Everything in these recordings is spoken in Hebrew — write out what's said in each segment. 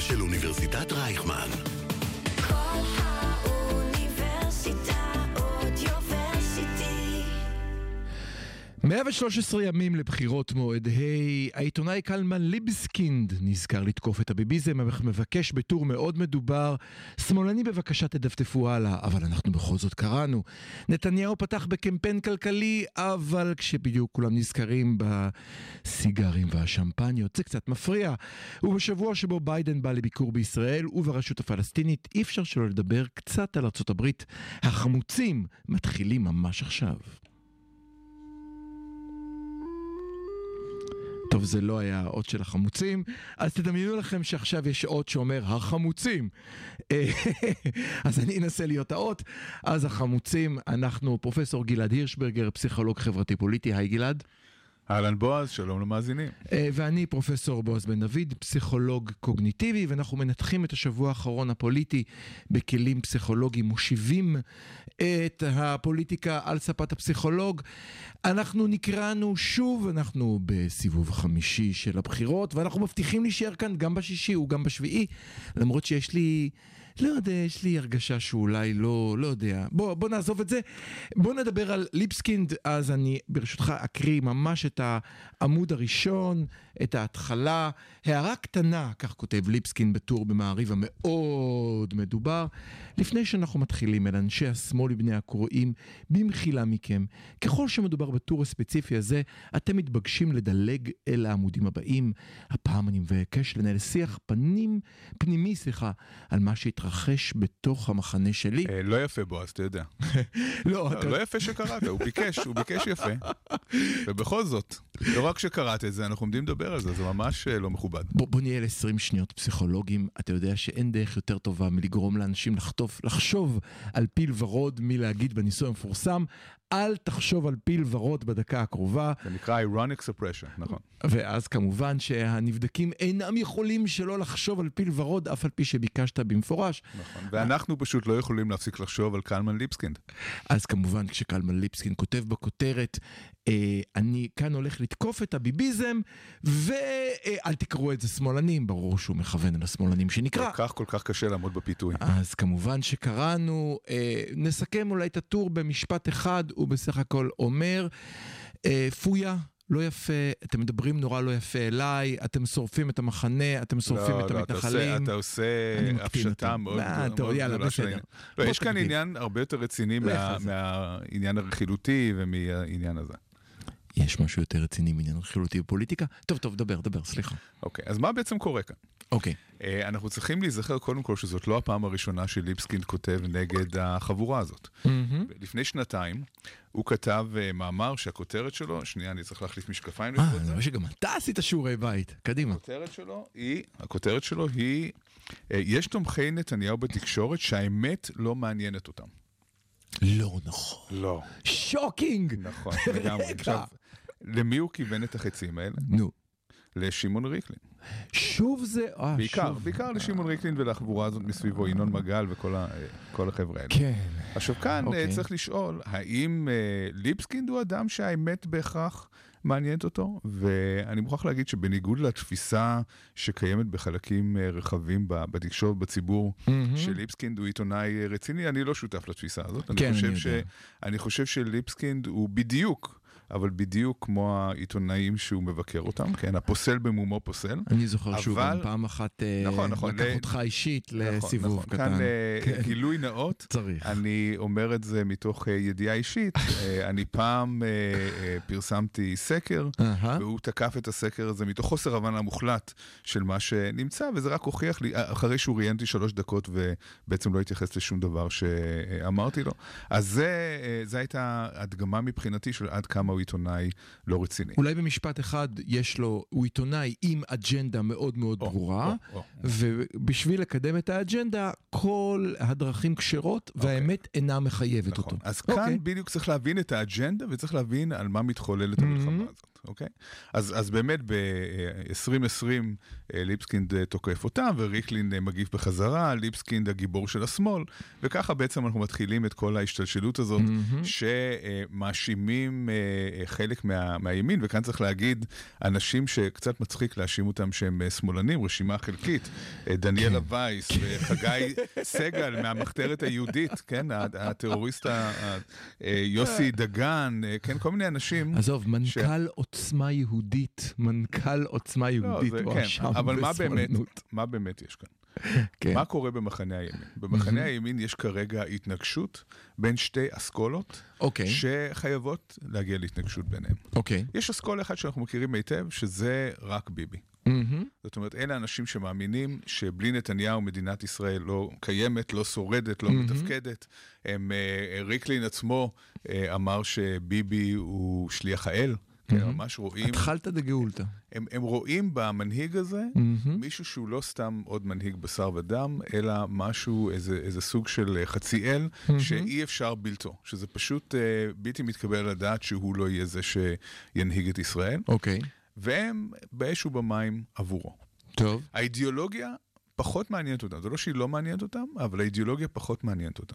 של אוניברסיטת רייכמן. 113 ימים לבחירות מועד ה', העיתונאי קלמן ליבסקינד נזכר לתקוף את הביביזם, אך מבקש בטור מאוד מדובר, שמאלנים בבקשה תדפדפו הלאה, אבל אנחנו בכל זאת קראנו. נתניהו פתח בקמפיין כלכלי, אבל כשבדיוק כולם נזכרים בסיגרים והשמפניות, זה קצת מפריע. ובשבוע שבו ביידן בא לביקור בישראל וברשות הפלסטינית, אי אפשר שלא לדבר קצת על הברית. החמוצים מתחילים ממש עכשיו. טוב, זה לא היה האות של החמוצים, אז תדמיינו לכם שעכשיו יש אות שאומר החמוצים. אז אני אנסה להיות האות. אז החמוצים, אנחנו פרופסור גלעד הירשברגר, פסיכולוג חברתי פוליטי, היי גלעד. אהלן בועז, שלום למאזינים. אה, ואני פרופסור בועז בן דוד, פסיכולוג קוגניטיבי, ואנחנו מנתחים את השבוע האחרון הפוליטי בכלים פסיכולוגיים, מושיבים את הפוליטיקה על ספת הפסיכולוג. אנחנו נקראנו שוב, אנחנו בסיבוב חמישי של הבחירות, ואנחנו מבטיחים להישאר כאן גם בשישי וגם בשביעי, למרות שיש לי, לא יודע, יש לי הרגשה שאולי לא, לא יודע. בוא, בוא נעזוב את זה. בוא נדבר על ליבסקינד, אז אני ברשותך אקריא ממש את העמוד הראשון, את ההתחלה. הערה קטנה, כך כותב ליבסקין בטור במעריב המאוד מדובר. לפני שאנחנו מתחילים אל אנשי השמאל ובני הקוראים, במחילה מכם, ככל שמדובר בטור הספציפי הזה, אתם מתבקשים לדלג אל העמודים הבאים. הפעם אני מבקש לנהל שיח פנים, פנימי, סליחה, על מה שהתרחש בתוך המחנה שלי. אה, לא יפה בועז, אתה יודע. לא, אתה... לא יפה שקראת, הוא ביקש, הוא ביקש יפה. ובכל זאת, לא רק שקראת את זה, אנחנו עומדים לדבר על זה, זה ממש אה, לא מכובד. בוא, בוא נהיה ל-20 שניות פסיכולוגים, אתה יודע שאין דרך יותר טובה מלגרום לאנשים לחטוף, לחשוב על פיל ורוד מלהגיד בניסוי המפורסם, אל תחשוב על פיל ורוד בדקה הקרובה, זה נקרא ironic suppression, נכון. ואז כמובן שהנבדקים אינם יכולים שלא לחשוב על פיל ורוד, אף על פי שביקשת במפורש. נכון. ואנחנו פשוט לא יכולים להפסיק לחשוב על קלמן ליבסקינד. אז כמובן כשקלמן ליבסקין כותב בכותרת, אני כאן הולך לתקוף את הביביזם, ואל תקראו את זה שמאלנים, ברור שהוא מכוון על השמאלנים שנקרא. כל כך כל כך קשה לעמוד בפיתוי. אז כמובן שקראנו, אה, נסכם אולי את הטור במשפט אחד, הוא בסך הכל אומר, אה, פויה. לא יפה, אתם מדברים נורא לא יפה אליי, אתם שורפים את המחנה, אתם שורפים לא, את לא, אתה עושה- המתנחלים. אתה עושה הפשטה. מאוד מה, מאוד טוב, יאללה, גדולה של. העניין. לא, יש כאן. עניין הרבה יותר רציני מה-. מהעניין הרכילותי ומהעניין הזה. יש משהו יותר רציני מעניין רכילותי בפוליטיקה? טוב, טוב, דבר, דבר, סליחה. אוקיי, אז מה בעצם קורה כאן? אוקיי. אה, אנחנו צריכים להיזכר קודם כל שזאת לא הפעם הראשונה שליבסקינד כותב נגד החבורה הזאת. לפני שנתיים הוא כתב אה, מאמר שהכותרת שלו, שנייה אני צריך להחליף משקפיים אה, אני. רואה שגם אתה עשית שיעורי בית, קדימה. הכותרת שלו היא, הכותרת שלו היא, אה, יש תומכי נתניהו בתקשורת שהאמת לא מעניינת אותם. לא נכון. לא. shocking! נכון, לגמרי. עכשיו, למי הוא כיוון את החצים האלה? נו, לשמעון ריקלין. שוב זה... אה, בעיקר, שוב. בעיקר לשמעון ריקלין ולחבורה הזאת מסביבו, ינון מגל וכל ה- אה, החבר'ה האלה. כן. עכשיו כאן אוקיי. okay. צריך לשאול, האם uh, ליבסקינד הוא אדם שהאמת בהכרח מעניינת אותו? ואני מוכרח להגיד שבניגוד לתפיסה שקיימת בחלקים רחבים בתקשורת, בציבור, מהמם. שליבסקינד הוא עיתונאי רציני, אני לא שותף לתפיסה הזאת. כן, אני, חושב אני ש... אני חושב שליבסקינד הוא בדיוק. אבל בדיוק כמו העיתונאים שהוא מבקר אותם, כן, הפוסל במומו פוסל. אני זוכר אבל- גם פעם אחת אה, נכון, נכון, לקח ל- אותך אישית נכון, לסיבוב נכון. קטן. כאן אה, כן. גילוי נאות, צריך. אני אומר את זה מתוך אה, ידיעה אישית. אני פעם פרסמתי סקר. והוא תקף את הסקר הזה מתוך חוסר הבנה מוחלט של מה שנמצא, וזה רק הוכיח לי, אחרי שהוא ראיין אותי שלוש דקות ובעצם לא התייחס לשום דבר שאמרתי לו. אז זה, זה הייתה הדגמה מבחינתי של עד כמה הוא עיתונאי לא רציני. אולי במשפט אחד יש לו, הוא עיתונאי עם אג'נדה מאוד מאוד או, ברורה, או, או. ובשביל לקדם את האג'נדה, כל הדרכים כשרות, והאמת אינה מחייבת נכון. אותו. אז כאן אוקיי. בדיוק צריך להבין את האג'נדה וצריך להבין על מה מתחוללת המלחמה הזאת. אוקיי? אז, אז באמת ב-2020 אה, ליבסקינד אה, תוקף אותם, וריקלין אה, מגיב בחזרה, ליבסקינד הגיבור של השמאל, וככה בעצם אנחנו מתחילים את כל ההשתלשלות הזאת, mm-hmm. שמאשימים חלק מה, מהימין, וכאן צריך להגיד, אנשים שקצת מצחיק להאשים אותם שהם שמאלנים, רשימה חלקית, דניאלה כן. וייס וחגי סגל מהמחתרת היהודית, כן, הטרוריסט יוסי דגן, כן, כל מיני אנשים. עזוב, מנכ"ל עוצמה יהודית, מנכ"ל עוצמה יהודית, לא, זה, כן, אבל מה באמת, מה באמת יש כאן? כן. מה קורה במחנה הימין? במחנה הימין יש כרגע התנגשות בין שתי אסכולות, okay. אוקיי. שחייבות להגיע להתנגשות ביניהם. Okay. אוקיי. יש אסכולה אחת שאנחנו מכירים היטב, שזה רק ביבי. Mm-hmm. זאת אומרת, אלה אנשים שמאמינים שבלי נתניהו מדינת ישראל לא קיימת, לא שורדת, לא mm-hmm. מתפקדת. הם, uh, ריקלין עצמו uh, אמר שביבי הוא שליח האל. כן, ממש רואים... התחלת דגאולתא. הם, הם רואים במנהיג הזה mm-hmm. מישהו שהוא לא סתם עוד מנהיג בשר ודם, אלא משהו, איזה, איזה סוג של אה, חצי אל, mm-hmm. שאי אפשר בלתו. שזה פשוט אה, בלתי מתקבל על הדעת שהוא לא יהיה זה שינהיג את ישראל. אוקיי. Okay. והם באש ובמים עבורו. טוב. האידיאולוגיה פחות מעניינת אותם. זה לא שהיא לא מעניינת אותם, אבל האידיאולוגיה פחות מעניינת אותם.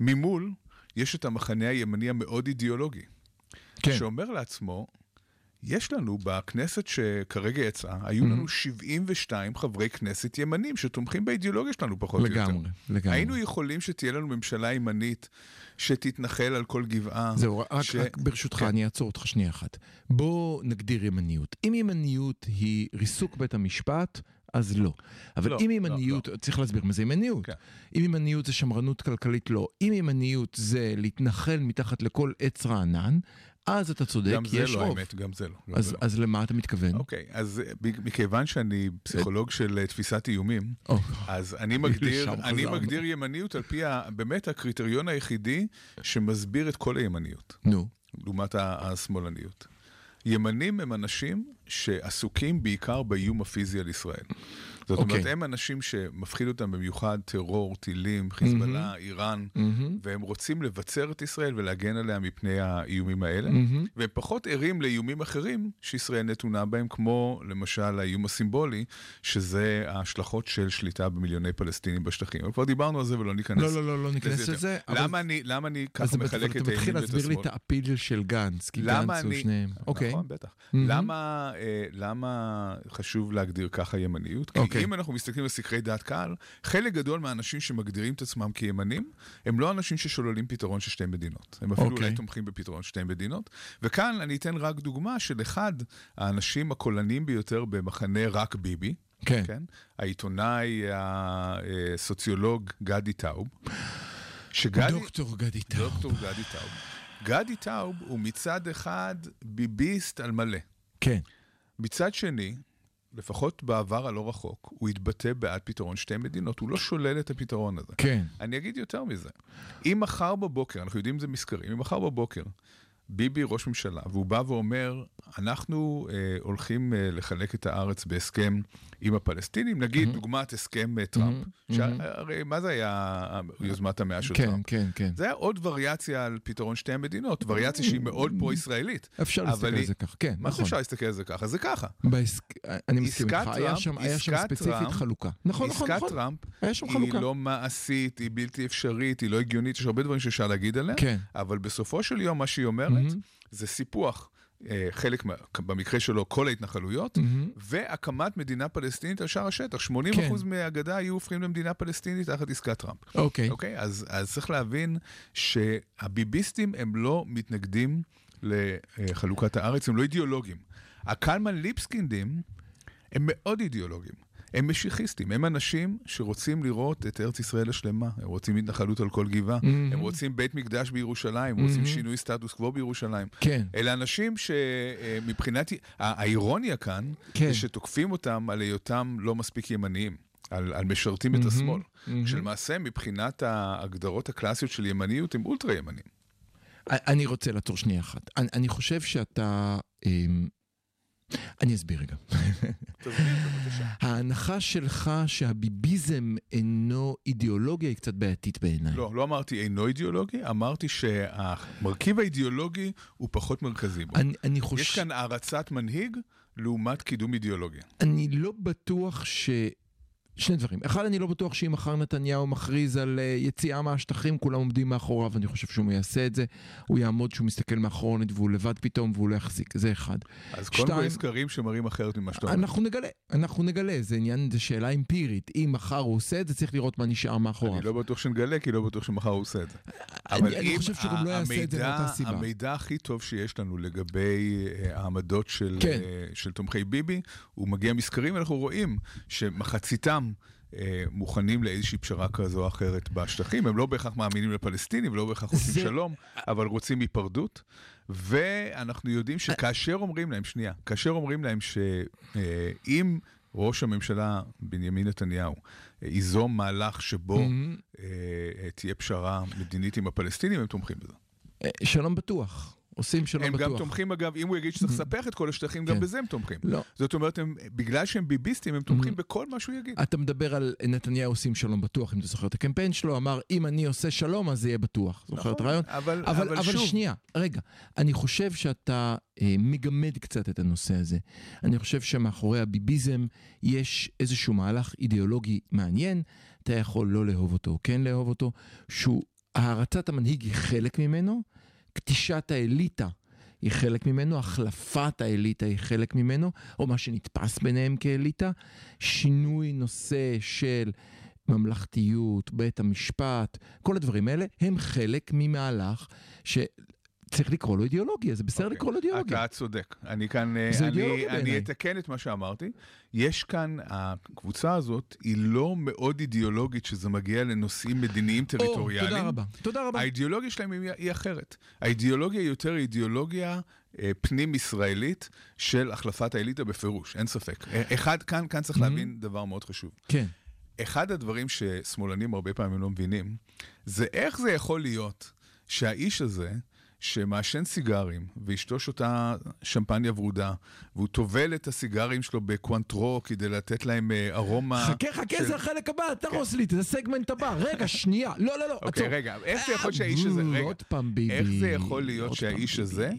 ממול, יש את המחנה הימני המאוד אידיאולוגי. כן. שאומר לעצמו, יש לנו בכנסת שכרגע יצאה, היו לנו 72 חברי כנסת ימנים שתומכים באידיאולוגיה שלנו פחות לגמרי, או יותר. לגמרי, לגמרי. היינו יכולים שתהיה לנו ממשלה ימנית שתתנחל על כל גבעה. זהו, רק, ש... רק ברשותך, כן. אני אעצור אותך שנייה אחת. בוא נגדיר ימניות. אם ימניות היא ריסוק בית המשפט, אז לא. אבל לא, אם ימניות, לא, לא. צריך להסביר מה זה ימניות. כן. אם ימניות זה שמרנות כלכלית, לא. אם ימניות זה להתנחל מתחת לכל עץ רענן, אז אתה צודק, כי יש רוב. גם זה לא האמת, גם זה לא. אז, זה לא. אז למה אתה מתכוון? אוקיי, אז מכיוון שאני פסיכולוג של אה, תפיסת איומים, oh. אז אני מגדיר, אני מגדיר ימניות על פי ה, באמת הקריטריון היחידי שמסביר את כל הימניות. נו. No. לעומת השמאלניות. ימנים הם אנשים שעסוקים בעיקר באיום הפיזי על ישראל. זאת okay. אומרת, אוקיי. הם אנשים שמפחיד אותם במיוחד טרור, טילים, חיזבאללה, mm-hmm. איראן, mm-hmm. והם רוצים לבצר את ישראל ולהגן עליה מפני האיומים האלה, mm-hmm. והם פחות ערים לאיומים אחרים שישראל נתונה בהם, כמו למשל האיום הסימבולי, שזה ההשלכות של שליטה במיליוני פלסטינים בשטחים. אבל כבר דיברנו על זה ולא ניכנס לזה. לא, לא, לא, לא ניכנס לזה. אבל... למה, אני, למה אני ככה מחלק את הימין ואת השמאל? אתה מתחיל להסביר לי את האפיל של גנץ, כי גנץ הוא שניהם. אוקיי. נכון, בטח. Mm-hmm. למה, אה, למה חשוב להגדיר ככה ימניות? כי אוקיי. אם אנחנו מסתכלים על סקרי דעת קהל, חלק גדול מהאנשים שמגדירים את עצמם כימנים, הם לא אנשים ששוללים פתרון של שתי מדינות. הם אפילו okay. אולי תומכים בפתרון של שתי מדינות. וכאן אני אתן רק דוגמה של אחד האנשים הקולניים ביותר במחנה רק ביבי. כן. כן? העיתונאי, הסוציולוג גדי טאוב. שגדי... דוקטור גדי טאוב. דוקטור גדי טאוב. גדי טאוב הוא מצד אחד ביביסט על מלא. כן. מצד שני, לפחות בעבר הלא רחוק, הוא התבטא בעד פתרון שתי מדינות, הוא לא שולל את הפתרון הזה. כן. אני אגיד יותר מזה. אם מחר בבוקר, אנחנו יודעים את זה מסקרים, אם מחר בבוקר ביבי ראש ממשלה, והוא בא ואומר, אנחנו אה, הולכים אה, לחלק את הארץ בהסכם עם הפלסטינים, נגיד mm-hmm. דוגמת הסכם אה, טראמפ, mm-hmm. שהרי מה זה היה יוזמת המאה של כן, טראמפ? כן, כן. זה היה עוד וריאציה על פתרון שתי המדינות, וריאציה שהיא מאוד פרו-ישראלית. אפשר להסתכל על זה ככה, כן, מה נכון. אפשר להסתכל על זה ככה? זה ככה. בעסק... אני מסכים איתך, היה שם, היה שם ספציפית טראמפ, חלוקה. נכון, נכון, נכון. עסקת טראמפ היא לא מעשית, היא בלתי אפשרית, היא לא הגיונית, יש הרבה דברים שאפשר להגיד עליה, כן. אבל בסופו של יום מה שהיא אומרת, mm-hmm. זה סיפוח. אה, חלק, במקרה שלו, כל ההתנחלויות, mm-hmm. והקמת מדינה פלסטינית על שאר השטח. 80% כן. מהגדה היו הופכים למדינה פלסטינית תחת עסקת טראמפ. אוקיי. Okay. אוקיי? Okay? אז, אז צריך להבין שהביביסטים הם לא מתנגדים לחלוקת הארץ, הם לא אידיאולוגים. הקלמן ליפסקינדים הם מאוד אידיאולוגים. הם משיחיסטים, הם אנשים שרוצים לראות את ארץ ישראל השלמה, הם רוצים התנחלות על כל גבעה, mm-hmm. הם רוצים בית מקדש בירושלים, הם mm-hmm. רוצים שינוי סטטוס קוו בירושלים. כן. אלה אנשים שמבחינת, האירוניה כאן, כן. זה שתוקפים אותם על היותם לא מספיק ימניים. על, על משרתים mm-hmm, את השמאל. Mm-hmm. שלמעשה, מבחינת ההגדרות הקלאסיות של ימניות, הם אולטרה ימנים. אני רוצה לעצור שנייה אחת. אני, אני חושב שאתה... אמ, אני אסביר רגע. תסביר בבקשה. ההנחה שלך שהביביזם אינו אידיאולוגיה היא קצת בעייתית בעיניי. לא, לא אמרתי אינו אידיאולוגי, אמרתי שהמרכיב האידיאולוגי הוא פחות מרכזי בו. אני, אני חושב... יש כאן הערצת מנהיג לעומת קידום אידיאולוגיה. אני לא בטוח ש... שני דברים. אחד, אני לא בטוח שאם מחר נתניהו מכריז על אה, יציאה מהשטחים, כולם עומדים מאחוריו, אני חושב שהוא יעשה את זה. הוא יעמוד שהוא מסתכל מאחורנית והוא לבד פתאום והוא לא יחזיק. זה אחד. אז קודם כל יש סקרים שמראים אחרת ממה שאתה אומר. אנחנו נגלה, אנחנו נגלה. זה עניין, זו שאלה אמפירית. אם מחר הוא עושה את זה, צריך לראות מה נשאר מאחוריו. אני לא בטוח שנגלה, כי לא בטוח שמחר הוא עושה את זה. אני, אני חושב שגם לא יעשה את זה מאותה סיבה. המידע הכי טוב שיש לנו לגבי אה, העמדות של, כן. של תומכי ביבי, הוא מגיע מסקרים, אנחנו רואים שמחציתם... אה, מוכנים לאיזושהי פשרה כזו או אחרת בשטחים. הם לא בהכרח מאמינים לפלסטינים ולא בהכרח רוצים זה... שלום, אבל רוצים היפרדות. ואנחנו יודעים שכאשר אומרים להם, שנייה, כאשר אומרים להם שאם ראש הממשלה בנימין נתניהו ייזום מהלך שבו mm-hmm. תהיה פשרה מדינית עם הפלסטינים, הם תומכים בזה. שלום בטוח. עושים שלום הם בטוח. הם גם תומכים, אגב, אם הוא יגיד שצריך לספח את כל השטחים, גם כן. בזה הם תומכים. לא. זאת אומרת, הם, בגלל שהם ביביסטים, הם תומכים בכל מה שהוא יגיד. אתה מדבר על נתניהו עושים שלום בטוח, אם אתה זוכר את הקמפיין שלו, אמר, אם אני עושה שלום, אז זה יהיה בטוח. זוכר את נכון, הרעיון? אבל, אבל, אבל, אבל שוב... שנייה, רגע. אני חושב שאתה אה, מגמד קצת את הנושא הזה. אני חושב שמאחורי הביביזם יש איזשהו מהלך אידיאולוגי מעניין, אתה יכול לא לאהוב אותו או כן לאהוב אותו, שהוא, הערצת המנהיג היא חלק ממנו, קטישת האליטה. היא חלק ממנו, החלפת האליטה היא חלק ממנו, או מה שנתפס ביניהם כאליטה, שינוי נושא של ממלכתיות, בית המשפט, כל הדברים האלה הם חלק ממהלך ש... צריך לקרוא לו אידיאולוגיה, זה בסדר okay. אוקיי. לקרוא לו אידיאולוגיה. אתה צודק. אני כאן, אה, אני, אני אתקן את מה שאמרתי. יש כאן, הקבוצה הזאת היא לא מאוד אידיאולוגית שזה מגיע לנושאים מדיניים טריטוריאליים. Oh, תודה רבה, תודה רבה. האידיאולוגיה שלהם היא, היא אחרת. האידיאולוגיה היא יותר אידיאולוגיה אה, פנים-ישראלית של החלפת האליטה בפירוש, אין ספק. אה, אחד, כאן, כאן צריך mm-hmm. להבין דבר מאוד חשוב. כן. אחד הדברים ששמאלנים הרבה פעמים לא מבינים, זה איך זה יכול להיות שהאיש הזה, שמעשן סיגרים, ואשתו שותה שמפניה ורודה, והוא טובל את הסיגרים שלו בקוונטרו כדי לתת להם אה, ארומה... חכה, חכה, של... זה החלק הבא, תרוס כן. לי, זה סגמנט הבא. רגע, שנייה, לא, לא, לא, אוקיי, עצור. רגע, איך זה יכול שהאיש הזה... רגע, עוד פעם ביבי. איך זה יכול להיות שהאיש הזה...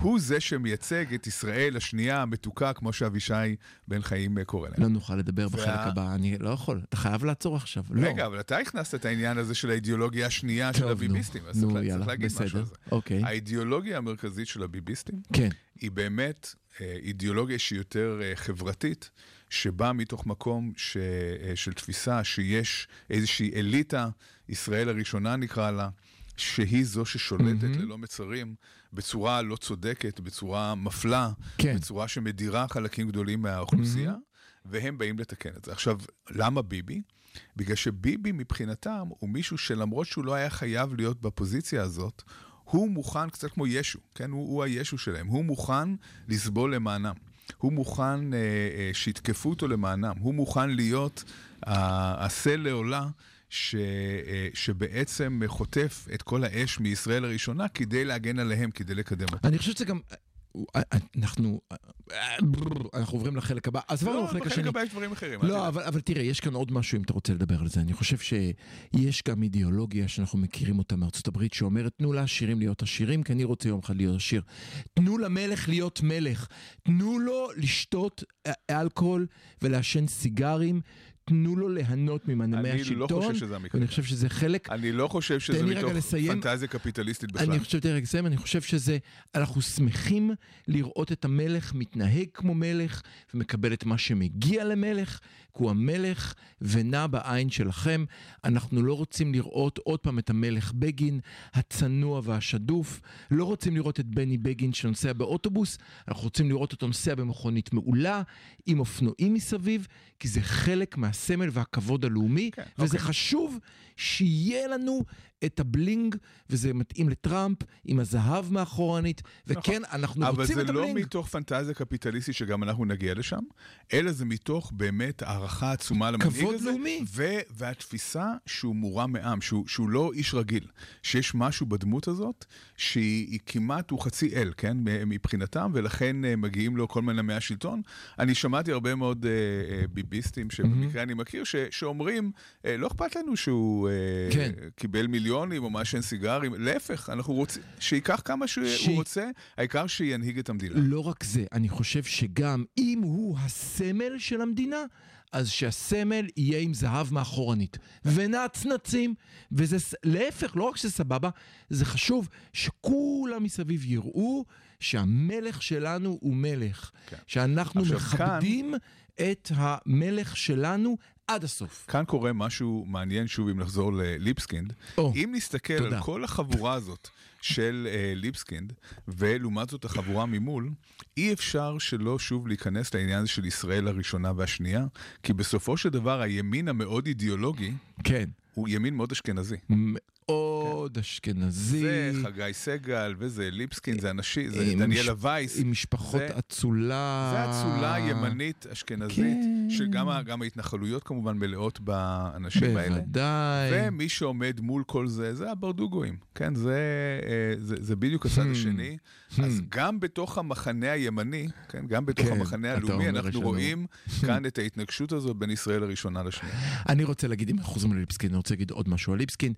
הוא זה שמייצג את ישראל השנייה המתוקה, כמו שאבישי בן חיים אה, קורא להם. לא נוכל לדבר בחלק הבא, אני לא יכול, אתה חייב לעצור עכשיו, לא. רגע, אבל אתה הכנסת את העניין הזה של האידיאולוגיה השנייה של הביביסטים, אז צריך להגיד משהו על זה. אוקיי. האידיאולוגיה המרכזית של הביביסטים, כן. היא באמת אה, אידיאולוגיה שהיא יותר אה, חברתית, שבאה מתוך מקום ש, של תפיסה שיש איזושהי אליטה, ישראל הראשונה נקרא לה, שהיא זו ששולטת mm-hmm. ללא מצרים בצורה לא צודקת, בצורה מפלה, כן. בצורה שמדירה חלקים גדולים מהאוכלוסייה, mm-hmm. והם באים לתקן את זה. עכשיו, למה ביבי? בגלל שביבי מבחינתם הוא מישהו שלמרות שהוא לא היה חייב להיות בפוזיציה הזאת, הוא מוכן, קצת כמו ישו, כן? הוא, הוא הישו שלהם, הוא מוכן לסבול למענם. הוא מוכן אה, אה, שיתקפו אותו למענם, הוא מוכן להיות השה לעולה ש, אה, שבעצם חוטף את כל האש מישראל הראשונה כדי להגן עליהם, כדי לקדם אותם. אני חושב שזה גם... אנחנו, אנחנו עוברים לחלק הבא, אז עברנו לא, לחלק השני. בחלק הבא יש דברים אחרים. לא, אבל, אבל תראה, יש כאן עוד משהו אם אתה רוצה לדבר על זה. אני חושב שיש גם אידיאולוגיה שאנחנו מכירים אותה מארצות הברית, שאומרת, תנו לעשירים להיות עשירים, כי אני רוצה יום אחד להיות עשיר. תנו למלך להיות מלך. תנו לו לשתות אלכוהול ולעשן סיגרים. תנו לו ליהנות ממנעמי השלטון. אני לא חושב שזה המקרה. אני חושב שזה חלק... אני לא חושב שזה מתוך פנטזיה קפיטליסטית בכלל. אני חושב, תראה, לסיים, אני חושב שזה... אנחנו שמחים לראות את המלך מתנהג כמו מלך ומקבל את מה שמגיע למלך, כי הוא המלך ונע בעין שלכם. אנחנו לא רוצים לראות עוד פעם את המלך בגין, הצנוע והשדוף. לא רוצים לראות את בני בגין שנוסע באוטובוס, אנחנו רוצים לראות אותו נוסע במכונית מעולה, עם אופנועים מסביב, כי זה חלק מה... הסמל והכבוד הלאומי, okay, כן, וזה okay. אוקיי. חשוב שיהיה לנו את ה bling, וזה מתאים לטראמפ, עם הזהב מאחורנית, וכן, אנחנו אבל רוצים זה את לא ה bling. מתוך פנטזיה קפיטליסטית שגם אנחנו נגיע לשם, אלא זה מתוך באמת הערכה עצומה למנהיג כבוד הזה. לאומי. ו- והתפיסה שהוא מורם מעם, שהוא, שהוא לא איש רגיל. שיש משהו בדמות הזאת שהיא היא כמעט, הוא חצי אל, כן? מבחינתם, ולכן אה, מגיעים לו כל מיני מהשלטון. אני שמעתי הרבה מאוד אה, אה, ביביסטים, שבמקרה אני מכיר, ש- שאומרים, אה, לא אכפת לנו שהוא אה, כן. קיבל מיליונים או מעשן סיגרים, להפך, אנחנו רוצים, שייקח כמה שהוא שי- רוצה, העיקר שינהיג את המדינה. לא רק זה, אני חושב שגם אם הוא הסמל של המדינה, אז שהסמל יהיה עם זהב מאחורנית. ונצנצים, וזה להפך, לא רק שזה סבבה, זה חשוב שכולם מסביב יראו שהמלך שלנו הוא מלך. כן. שאנחנו מכבדים את המלך שלנו עד הסוף. כאן קורה משהו מעניין שוב אם נחזור לליבסקינד. או, אם נסתכל תודה. על כל החבורה הזאת של uh, ליבסקינד, ולעומת זאת החבורה ממול, אי אפשר שלא שוב להיכנס לעניין הזה של ישראל הראשונה והשנייה, כי בסופו של דבר הימין המאוד אידיאולוגי כן. הוא ימין מאוד אשכנזי. מאוד אשכנזי. זה חגי סגל, וזה ליבסקינד, זה אנשים, זה דניאלה מש- וייס. עם משפחות זה- אצולה. זה אצולה ימנית אשכנזית, כן. שגם ההתנחלויות כמובן מלאות באנשים האלה. בוודאי. ומי שעומד מול כל זה, זה הברדוגואים. כן, זה, אה, זה, זה בדיוק הצד Hmm. השני. אז גם בתוך המחנה הימני, כן, גם בתוך כן, המחנה הלאומי, אנחנו לנו- רואים כאן את ההתנגשות הזאת בין ישראל הראשונה לשנייה. אני רוצה להגיד, אם אנחנו חוזרים לליבסקין, אני רוצה להגיד עוד משהו על ליבסקין.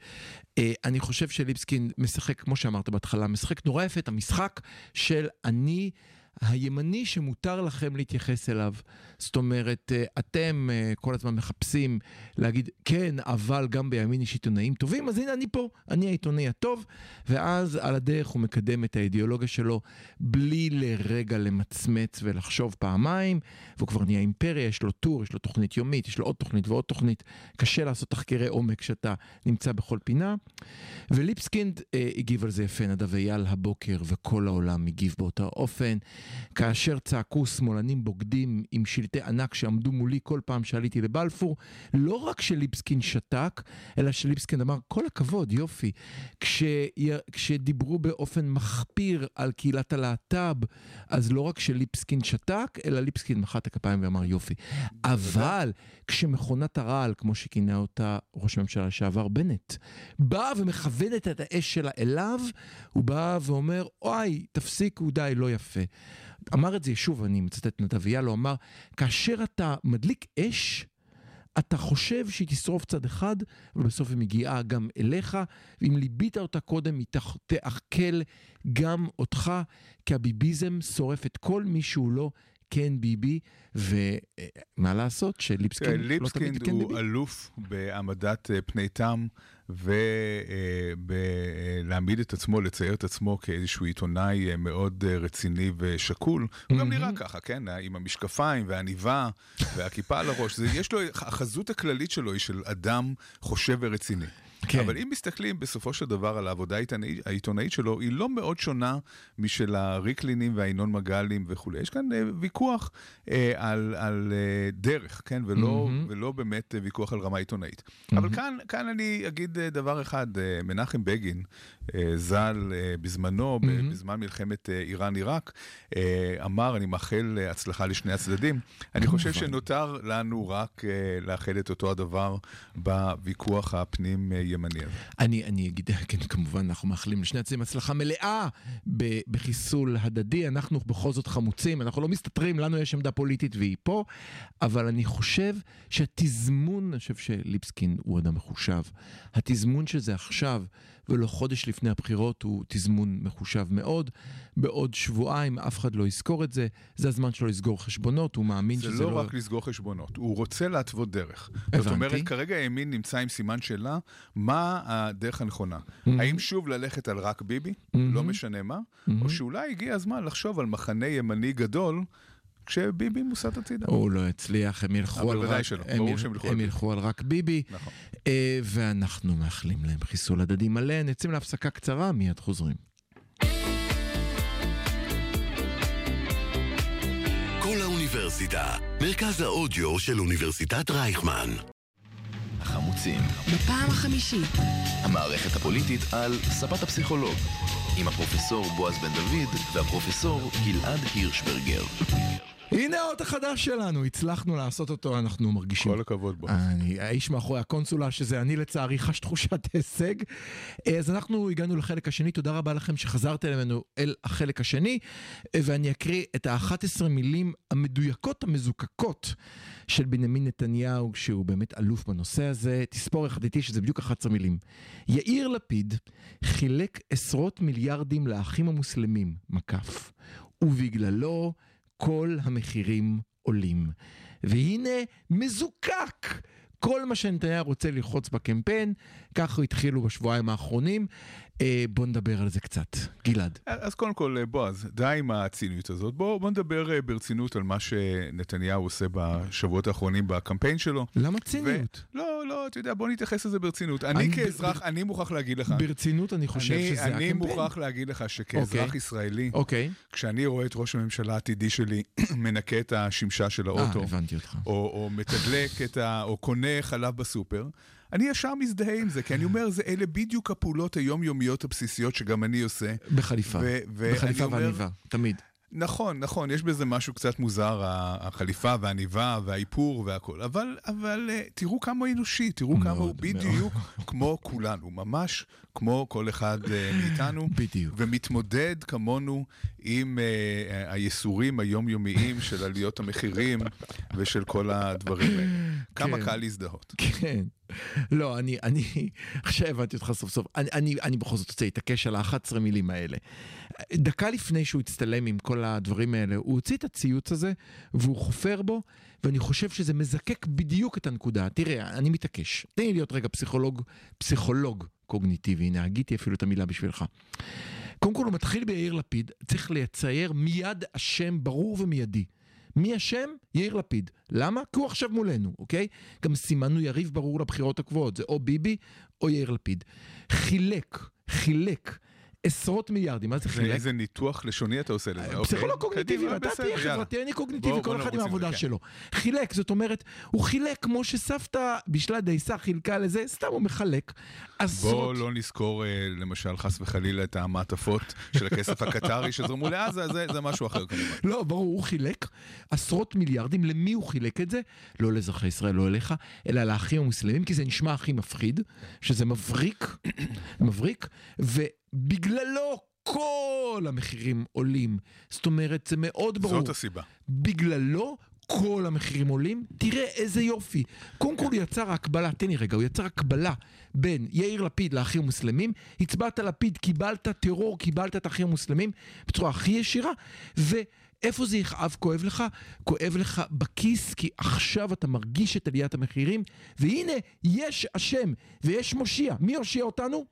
אה, אני חושב שליבסקין משחק, כמו שאמרת בהתחלה, משחק נורא יפה את המשחק של אני... הימני שמותר לכם להתייחס אליו. זאת אומרת, אה, אתם אה, כל הזמן מחפשים להגיד, כן, אבל גם בימין יש עיתונאים טובים, אז הנה אני פה, אני העיתונאי הטוב, ואז על הדרך הוא מקדם את האידיאולוגיה שלו בלי לרגע למצמץ ולחשוב פעמיים, והוא כבר נהיה אימפריה, יש לו טור, יש לו תוכנית יומית, יש לו עוד תוכנית ועוד תוכנית. קשה לעשות תחקירי עומק כשאתה נמצא בכל פינה. וליפסקינד אה, הגיב על זה יפה, נדב אייל הבוקר, וכל העולם הגיב באותו אופן. כאשר צעקו שמאלנים בוגדים עם שלטי ענק שעמדו מולי כל פעם שעליתי לבלפור, לא רק שליפסקין שתק, אלא שליפסקין אמר, כל הכבוד, יופי. כש... כשדיברו באופן מחפיר על קהילת הלהט"ב, אז לא רק שליפסקין שתק, אלא ליפסקין מחא את הכפיים ואמר יופי. אבל כשמכונת הרעל, כמו שכינה אותה ראש הממשלה לשעבר בנט, באה ומכוונת את האש שלה אליו, הוא בא ואומר, אוי, תפסיקו, די, לא יפה. אמר את זה, שוב, אני מצטט נדב אייל, הוא אמר, כאשר אתה מדליק אש, אתה חושב שהיא תשרוף צד אחד, אבל בסוף היא מגיעה גם אליך, ואם ליבית אותה קודם, היא תעכל גם אותך, כי הביביזם שורף את כל מי שהוא לא כן ביבי, ומה לעשות שליבסקין תראה, לא תמיד ליבסקינד כן הוא ביבי. אלוף בהעמדת אה, פני תם ולהעמיד את עצמו, לצייר את עצמו כאיזשהו עיתונאי אה, מאוד אה, רציני ושקול. הוא גם נראה ככה, כן? עם המשקפיים והעניבה והכיפה על הראש. יש לו, החזות הכללית שלו היא של אדם חושב ורציני. כן. אבל אם מסתכלים בסופו של דבר על העבודה העיתונאית- שלו, היא לא מאוד שונה משל הריקלינים והינון מגלים וכולי. יש כאן אה, ויכוח אה, על, על אה, דרך, כן? ולא, מהמם. ולא באמת אה, ויכוח על רמה עיתונאית. אבל כאן, כאן אני אגיד אה, דבר אחד, מנחם בגין, ז"ל בזמנו, מהמם. בזמן מלחמת איראן-עיראק, אמר, אני מאחל הצלחה לשני הצדדים. אני חושב כמובן. שנותר לנו רק לאחד את אותו הדבר בוויכוח הפנים-ימני הזה. אני, אני אגיד, כן, כמובן, אנחנו מאחלים לשני הצדדים הצלחה מלאה בחיסול הדדי. אנחנו בכל זאת חמוצים, אנחנו לא מסתתרים, לנו יש עמדה פוליטית והיא פה, אבל אני חושב שהתזמון, אני חושב שליבסקין הוא אדם מחושב. התזמון של זה עכשיו, ולא חודש לפני הבחירות, הוא תזמון מחושב מאוד. בעוד שבועיים אף אחד לא יזכור את זה, זה הזמן שלו לסגור חשבונות, הוא מאמין זה שזה לא לא... רק לסגור חשבונות, הוא רוצה להתוות דרך. זאת הבנתי. אומרת, כרגע הימין נמצא עם סימן שאלה, מה הדרך הנכונה? Mm-hmm. האם שוב ללכת על רק ביבי, לא משנה מה, או שאולי הגיע הזמן לחשוב על מחנה ימני גדול, כשביבי מוסט הצידה. הוא לא יצליח, הם ילכו על רק, שלא, הם, ברור יל- שהם ילכו על הם. ילכו על רק ביבי, נכון. אה, ואנחנו מאחלים להם חיסול הדדי מלא. נצאים להפסקה קצרה, מיד חוזרים. כל האוניברסיטה, מרכז האודיו של אוניברסיטת רייכמן. החמוצים. בפעם החמישית. המערכת הפוליטית על ספת הפסיכולוג. עם הפרופסור בועז בן דוד והפרופסור גלעד הירשברגר. הנה האות החדש שלנו, הצלחנו לעשות אותו, אנחנו מרגישים. כל הכבוד בו. אני, האיש מאחורי הקונסולה, שזה אני לצערי חש תחושת הישג. אז אנחנו הגענו לחלק השני, תודה רבה לכם שחזרתם אלינו אל החלק השני, ואני אקריא את ה-11 מילים המדויקות המזוקקות של בנימין נתניהו, שהוא באמת אלוף בנושא הזה. תספור יחד איתי שזה בדיוק 11 מילים. יאיר לפיד חילק עשרות מיליארדים לאחים המוסלמים, מקף, ובגללו כל המחירים עולים. והנה מזוקק כל מה שנתניהו רוצה ללחוץ בקמפיין, ככה התחילו בשבועיים האחרונים. אה, בוא נדבר על זה קצת. גלעד. אז קודם כל, בועז, די עם הציניות הזאת. בוא, בוא נדבר אה, ברצינות על מה שנתניהו עושה בשבועות האחרונים בקמפיין שלו. למה ציניות? ו... לא, לא, אתה יודע, בוא נתייחס לזה ברצינות. אני, אני כאזרח, ב... אני מוכרח להגיד לך... ברצינות אני חושב אני, שזה אני הקמפיין. אני מוכרח להגיד לך שכאזרח okay. אוקיי. ישראלי, okay. אוקיי. כשאני רואה את ראש הממשלה העתידי שלי מנקה את השמשה של האוטו, 아. או, או מתדלק את ה... או קונה חלב בסופר, אני ישר מזדהה עם זה, כי אני אומר, זה אלה בדיוק הפעולות היומיומיות הבסיסיות שגם אני עושה. בחליפה, בחליפה אומר, ועניבה, תמיד. נכון, נכון, יש בזה משהו קצת מוזר, החליפה והעניבה והאיפור והכל, אבל, אבל תראו כמה אנושי, תראו כמה הוא בדיוק כמו כולנו, ממש כמו כל אחד מאיתנו. בדיוק. ומתמודד כמונו עם uh, הייסורים היומיומיים של עליות המחירים ושל כל הדברים האלה. כמה כן. קל להזדהות. כן. לא, אני, אני, עכשיו הבנתי אותך סוף סוף, אני, אני, אני בכל זאת רוצה להתעקש על ה-11 מילים האלה. דקה לפני שהוא הצטלם עם כל הדברים האלה, הוא הוציא את הציוץ הזה, והוא חופר בו, ואני חושב שזה מזקק בדיוק את הנקודה. תראה, אני מתעקש. תן לי להיות רגע פסיכולוג, פסיכולוג קוגניטיבי, הנה, הגיתי אפילו את המילה בשבילך. קודם כל הוא מתחיל ביאיר לפיד, צריך לצייר מיד אשם ברור ומיידי. מי אשם? יאיר לפיד. למה? כי הוא עכשיו מולנו, אוקיי? גם סימנו יריב ברור לבחירות הקבועות, זה או ביבי או יאיר לפיד. חילק, חילק. עשרות מיליארדים, מה זה חילק? איזה ניתוח לשוני אתה עושה לזה, אוקיי? פסיכולוג קוגניטיבי, אתה תהיה חברתי, אני קוגניטיבי, כל אחד עם העבודה שלו. חילק, זאת אומרת, הוא חילק כמו שסבתא בשלה דייסה חילקה לזה, סתם הוא מחלק. בוא לא נזכור למשל חס וחלילה את המעטפות של הכסף הקטרי שזרמו לעזה, זה משהו אחר כמובן. לא, ברור, הוא חילק עשרות מיליארדים, למי הוא חילק את זה? לא לאזרחי ישראל, לא אליך, אלא לאחים המוסלמים, כי זה נשמע הכי מפחיד, שזה מבריק, מבריק. בגללו כל המחירים עולים. זאת אומרת, זה מאוד ברור. זאת הסיבה. בגללו כל המחירים עולים. תראה איזה יופי. קודם כל הוא יצר הקבלה, תן לי רגע, הוא יצר הקבלה בין יאיר לפיד לאחים המוסלמים. הצבעת לפיד, קיבלת טרור, קיבלת את האחים המוסלמים בצורה הכי ישירה, ו... איפה זה יכאב כואב לך? כואב לך בכיס, כי עכשיו אתה מרגיש את עליית המחירים, והנה, יש אשם ויש מושיע. מי הושיע אותנו?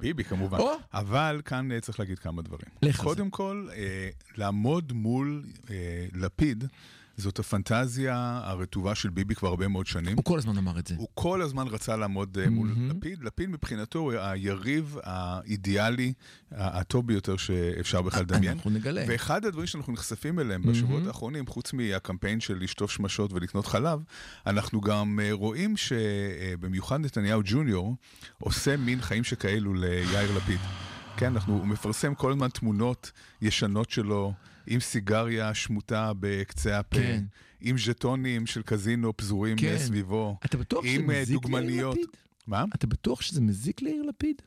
ביבי כמובן, או? אבל כאן uh, צריך להגיד כמה דברים. לך קודם זה. כל, uh, לעמוד מול uh, לפיד, זאת הפנטזיה הרטובה של ביבי כבר הרבה מאוד שנים. הוא כל הזמן אמר את זה. הוא כל הזמן רצה לעמוד uh, מול. לפיד. לפיד מבחינתו הוא היריב האידיאלי, הטוב ביותר שאפשר בכלל לדמיין. אנחנו נגלה. ואחד הדברים שאנחנו נחשפים אליהם מהמם. בשבועות האחרונים, חוץ מהקמפיין של לשטוף שמשות ולקנות חלב, אנחנו גם uh, רואים שבמיוחד נתניהו ג'וניור עושה מין חיים שכאלו ליאיר לפיד. כן, אנחנו, הוא מפרסם כל הזמן תמונות ישנות שלו, עם סיגריה שמוטה בקצה הפה, כן. עם ז'טונים של קזינו פזורים כן. אה, סביבו, אתה בטוח שזה עם אה, מזיק ליאיר דוגמניות. מה? אתה בטוח שזה מזיק ליאיר לפיד?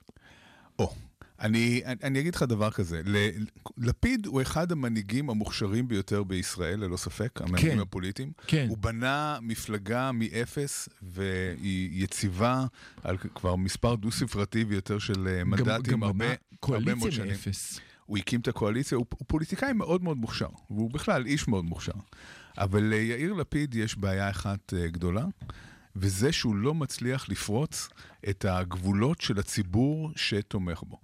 או, אני, אני, אני אגיד לך דבר כזה, ל- לפיד הוא אחד המנהיגים המוכשרים ביותר בישראל, ללא ספק, המנהיגים כן. הפוליטיים. כן. הוא בנה מפלגה מאפס, והיא יציבה על כבר מספר דו-ספרתי ויותר של אה, מנדטים, הרבה, הרבה מאוד קואליציה שנים. מאפס. הוא הקים את הקואליציה, הוא, הוא פוליטיקאי מאוד מאוד מוכשר, והוא בכלל איש מאוד מוכשר. אבל ליאיר לפיד יש בעיה אחת אה, גדולה, וזה שהוא לא מצליח לפרוץ את הגבולות של הציבור שתומך בו.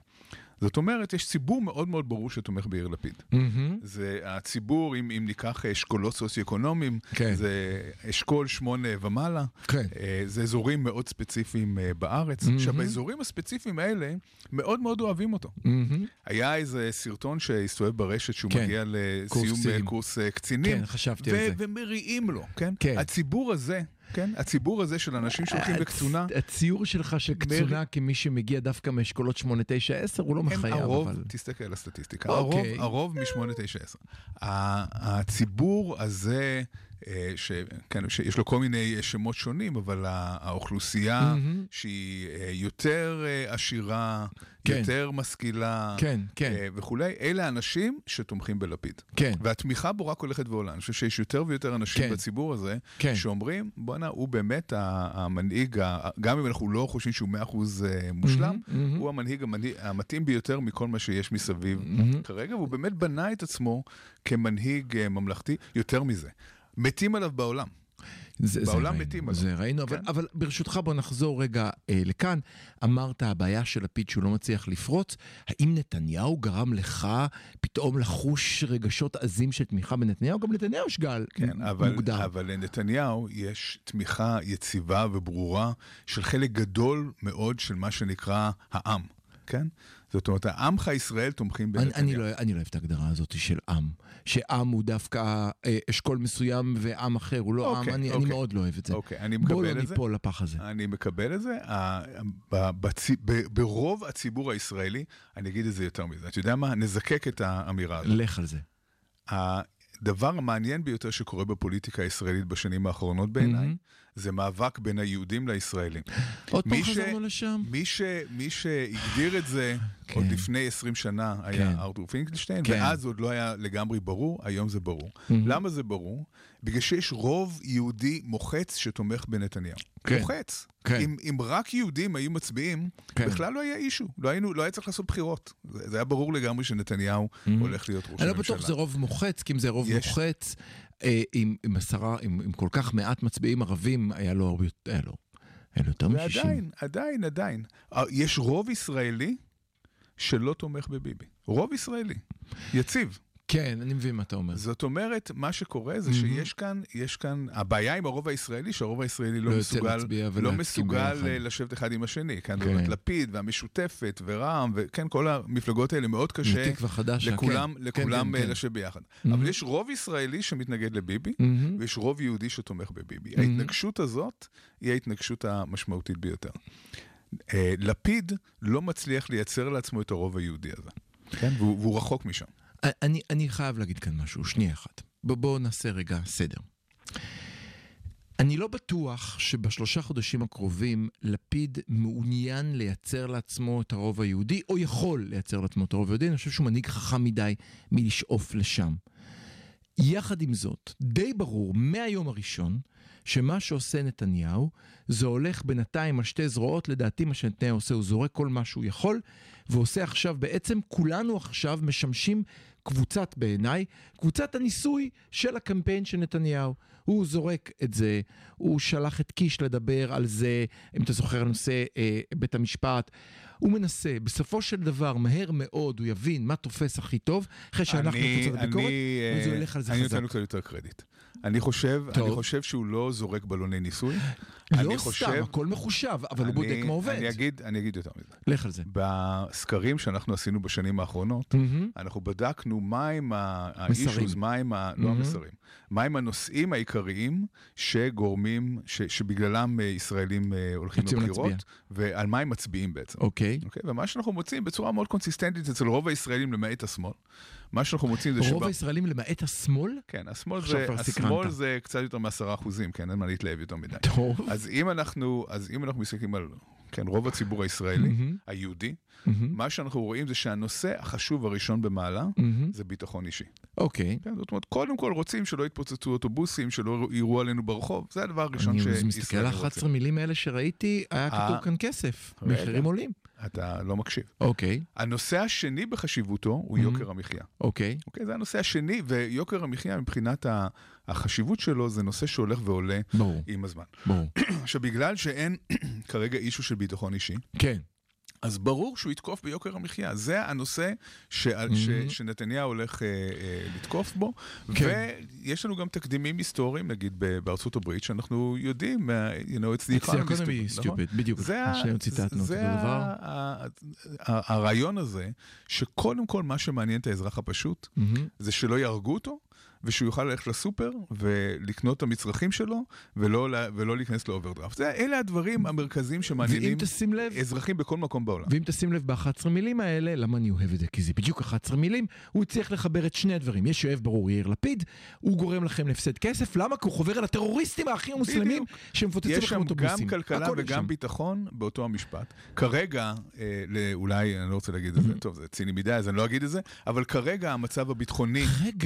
זאת אומרת, יש ציבור מאוד מאוד ברור שתומך ביאיר לפיד. מהמם. זה הציבור, אם, אם ניקח אשכולות סוציו-אקונומיים, כן. זה אשכול שמונה ומעלה, כן. אה, זה אזורים מאוד ספציפיים אה, בארץ. מהמם. עכשיו, באזורים הספציפיים האלה, מאוד מאוד אוהבים אותו. מהמם. היה איזה סרטון שהסתובב ברשת שהוא כן. מגיע קורס לסיום. קורס, קורס אה, קצינים. כן, חשבתי ו- על זה. ומריעים לו, כן? כן. הציבור הזה כן, הציבור הזה של אנשים שהולכים לקצונה, הציור שלך של קצונה כמי שמגיע דווקא מאשכולות 8, 9, 10, הוא לא מחייב, הרוב, אבל... תסתכל על הסטטיסטיקה, הרוב, אוקיי. הרוב מ-8, 9, 10. הציבור הזה, ש, כן, שיש לו כל מיני אה, שמות שונים, אבל האוכלוסייה מהמם. שהיא אה, יותר אה, עשירה, כן. יותר משכילה, כן, כן, אה, וכולי, אלה האנשים שתומכים בלפיד. כן, והתמיכה בו רק הולכת ועולה. אני חושב שיש יותר ויותר אנשים כן. בציבור הזה, כן. שאומרים, בואנה, הוא באמת המנהיג, גם אם אנחנו לא חושבים שהוא 100% אה, מושלם, מהמם, מהמם. הוא המנהיג המתאים ביותר מכל מה שיש מסביב מהמם. כרגע, והוא באמת בנה את עצמו כמנהיג אה, ממלכתי. יותר מזה, מתים עליו בעולם. זה, בעולם זה מתים ראינו, עליו. זה ראינו, אבל, כן. אבל ברשותך בוא נחזור רגע אה, לכאן. אמרת הבעיה של לפיד שהוא לא מצליח לפרוץ. האם נתניהו גרם לך פתאום לחוש רגשות עזים של תמיכה בנתניהו? גם לנתניהו יש גל כן, אבל, מוגדר. אבל לנתניהו יש תמיכה יציבה וברורה של חלק גדול מאוד של מה שנקרא העם, כן? זאת אומרת, העמך ישראל תומכים אני, בנתניהו. אני, לא, אני לא אוהב את ההגדרה הזאת של עם. שעם הוא דווקא אה, אשכול מסוים ועם אחר הוא לא אוקיי, עם. אני, אני אוקיי. מאוד לא אוהב את זה. אוקיי, אני בואו מקבל לא את זה. ניפול לפח הזה. אני מקבל את זה. ה- ב- בצי- ב- ברוב הציבור הישראלי, אני אגיד את זה יותר מזה. אתה יודע מה? נזקק את האמירה הזאת. לך על זה. הדבר המעניין ביותר שקורה בפוליטיקה הישראלית בשנים האחרונות בעיניי, מהמם. זה מאבק בין היהודים לישראלים. עוד פעם חזרנו לשם? מי, ש, מי שהגדיר את זה כן. עוד לפני 20 שנה היה כן. ארתור פינקלשטיין, כן. ואז עוד לא היה לגמרי ברור, היום זה ברור. מהמם. למה זה ברור? בגלל שיש רוב יהודי מוחץ שתומך בנתניהו. כן. מוחץ. כן. אם, אם רק יהודים היו מצביעים, כן. בכלל לא היה אישו. לא, היינו, לא היה צריך לעשות בחירות. זה, זה היה ברור לגמרי שנתניהו מהמם. הולך להיות ראש אני לא הממשלה. בטוח שזה רוב מוחץ, כי אם זה רוב יש- מוחץ, עם, עם עשרה, עם, עם כל כך מעט מצביעים ערבים, היה לו הרבה היה לו, היה לו יותר מ-60. ועדיין, עדיין, עדיין. אה, יש רוב ישראלי שלא תומך בביבי. רוב ישראלי. יציב. כן, אני מבין מה אתה אומר. זאת אומרת, מה שקורה זה מהמם. שיש כאן, יש כאן, הבעיה עם הרוב הישראלי, שהרוב הישראלי לא, לא מסוגל, לא מסוגל. אה, לשבת אחד עם השני. כאן כן. לפיד והמשותפת ורע"מ, וכן, כל המפלגות האלה מאוד קשה תקווה חדשה, לכולם, כן. לכולם כן, אה, כן, כן. לשבת ביחד. מהמם. אבל יש רוב ישראלי שמתנגד לביבי, מהמם. ויש רוב יהודי שתומך בביבי. מהמם. ההתנגשות הזאת היא ההתנגשות המשמעותית ביותר. אה, לפיד לא מצליח לייצר לעצמו את הרוב היהודי הזה. כן? והוא, והוא רחוק משם. אני, אני חייב להגיד כאן משהו, שנייה אחת. בוא, בואו נעשה רגע סדר. אני לא בטוח שבשלושה חודשים הקרובים לפיד מעוניין לייצר לעצמו את הרוב היהודי, או יכול לייצר לעצמו את הרוב היהודי, אני חושב שהוא מנהיג חכם מדי מלשאוף לשם. יחד עם זאת, די ברור מהיום הראשון, שמה שעושה נתניהו, זה הולך בינתיים על שתי זרועות, לדעתי מה שנתניהו עושה, הוא זורק כל מה שהוא יכול, ועושה עכשיו, בעצם כולנו עכשיו משמשים קבוצת בעיניי, קבוצת הניסוי של הקמפיין של נתניהו. הוא זורק את זה, הוא שלח את קיש לדבר על זה, אם אתה זוכר, נושא אה, בית המשפט. הוא מנסה, בסופו של דבר, מהר מאוד הוא יבין מה תופס הכי טוב, אחרי שאנחנו אני- קבוצת הביקורת, אני, ואז הוא אה, ילך על זה אני חזק. נותן לו קצת יותר קרדיט. אני חושב, טוב. אני חושב שהוא לא זורק בלוני ניסוי. לא אני סתם, חושב... הכל מחושב, אבל הוא אני- בודק מה עובד. אני אגיד, אני אגיד יותר מזה. לך על זה. בסקרים שאנחנו עשינו בשנים האחרונות, מהמם. אנחנו בדקנו מהם. ה-issues, מהם ה... לא מהמם. המסרים, מהם הנושאים העיקריים שגורמים, ש- שבגללם אה, ישראלים אה, הולכים לבחירות. ועל מה הם מצביעים בעצם. אוקיי. אוקיי? ומה שאנחנו מוצאים בצורה מאוד קונסיסטנטית אצל רוב הישראלים למעט השמאל, מה שאנחנו מוצאים זה רוב הישראלים למעט השמאל? כן, השמאל זה. השמאל זה קצת יותר מעשרה אחוזים, כן, אין מה להתלהב יותר מדי. טוב. אז אם אנחנו, אז אם אנחנו מסתכלים על, כן, רוב הציבור הישראלי. היהודי. מה שאנחנו רואים זה שהנושא החשוב הראשון במעלה. זה ביטחון אישי. אוקיי. כן, זאת אומרת, קודם כל רוצים שלא יתפוצצו אוטובוסים, שלא יירו עלינו ברחוב, זה הדבר הראשון אני שישראל מסתכל על רוצה. 11 מילים האלה שראיתי, היה כתוב אה, כאן כסף. מחירים עולים. אתה לא מקשיב. אוקיי, הנושא השני בחשיבותו הוא Mhm. יוקר המחיה. אוקיי. אוקיי, זה הנושא השני, ויוקר המחיה מבחינת החשיבות שלו זה נושא שהולך ועולה ברור, עם הזמן. ברור. עכשיו, בגלל שאין כרגע אישו של ביטחון אישי, כן. אז ברור שהוא יתקוף ביוקר המחיה. זה הנושא ש... ש... Mhm. שנתניהו הולך אה, אה, לתקוף בו. כן. ויש לנו גם תקדימים היסטוריים, נגיד ב- בארצות הברית, שאנחנו יודעים, אה, you know, it's the economy stupid, נכון? בדיוק. זה, ה- ציטטנו אותו זה דבר. ה- הרעיון הזה, שקודם כל מה שמעניין את האזרח הפשוט, מהמם. זה שלא יהרגו אותו, ושהוא יוכל ללכת לסופר ולקנות את המצרכים שלו, ולא, ולא להיכנס לאוברדרפט. זה- אלה הדברים המרכזיים שמעניינים לב, אזרחים בכל מקום בעולם. ואם תשים לב ב-11 מילים האלה, למה אני אוהב את זה? כי זה בדיוק 11 מילים, הוא הצליח לחבר את שני הדברים. יש אוהב ברור יאיר לפיד, הוא גורם לכם להפסד כסף, למה? כי הוא חובר על הטרוריסטים האחים המוסלמים שמפוצצים יש לכם שם אוטובוסים. גם כלכלה הכל יש וגם שם. ביטחון באותו המשפט. כרגע, אה, לא- אולי, אני לא רוצה להגיד את זה, טוב, זה ציני מדי, אז אני לא אגיד את זה, אבל כרגע המצב הביטחוני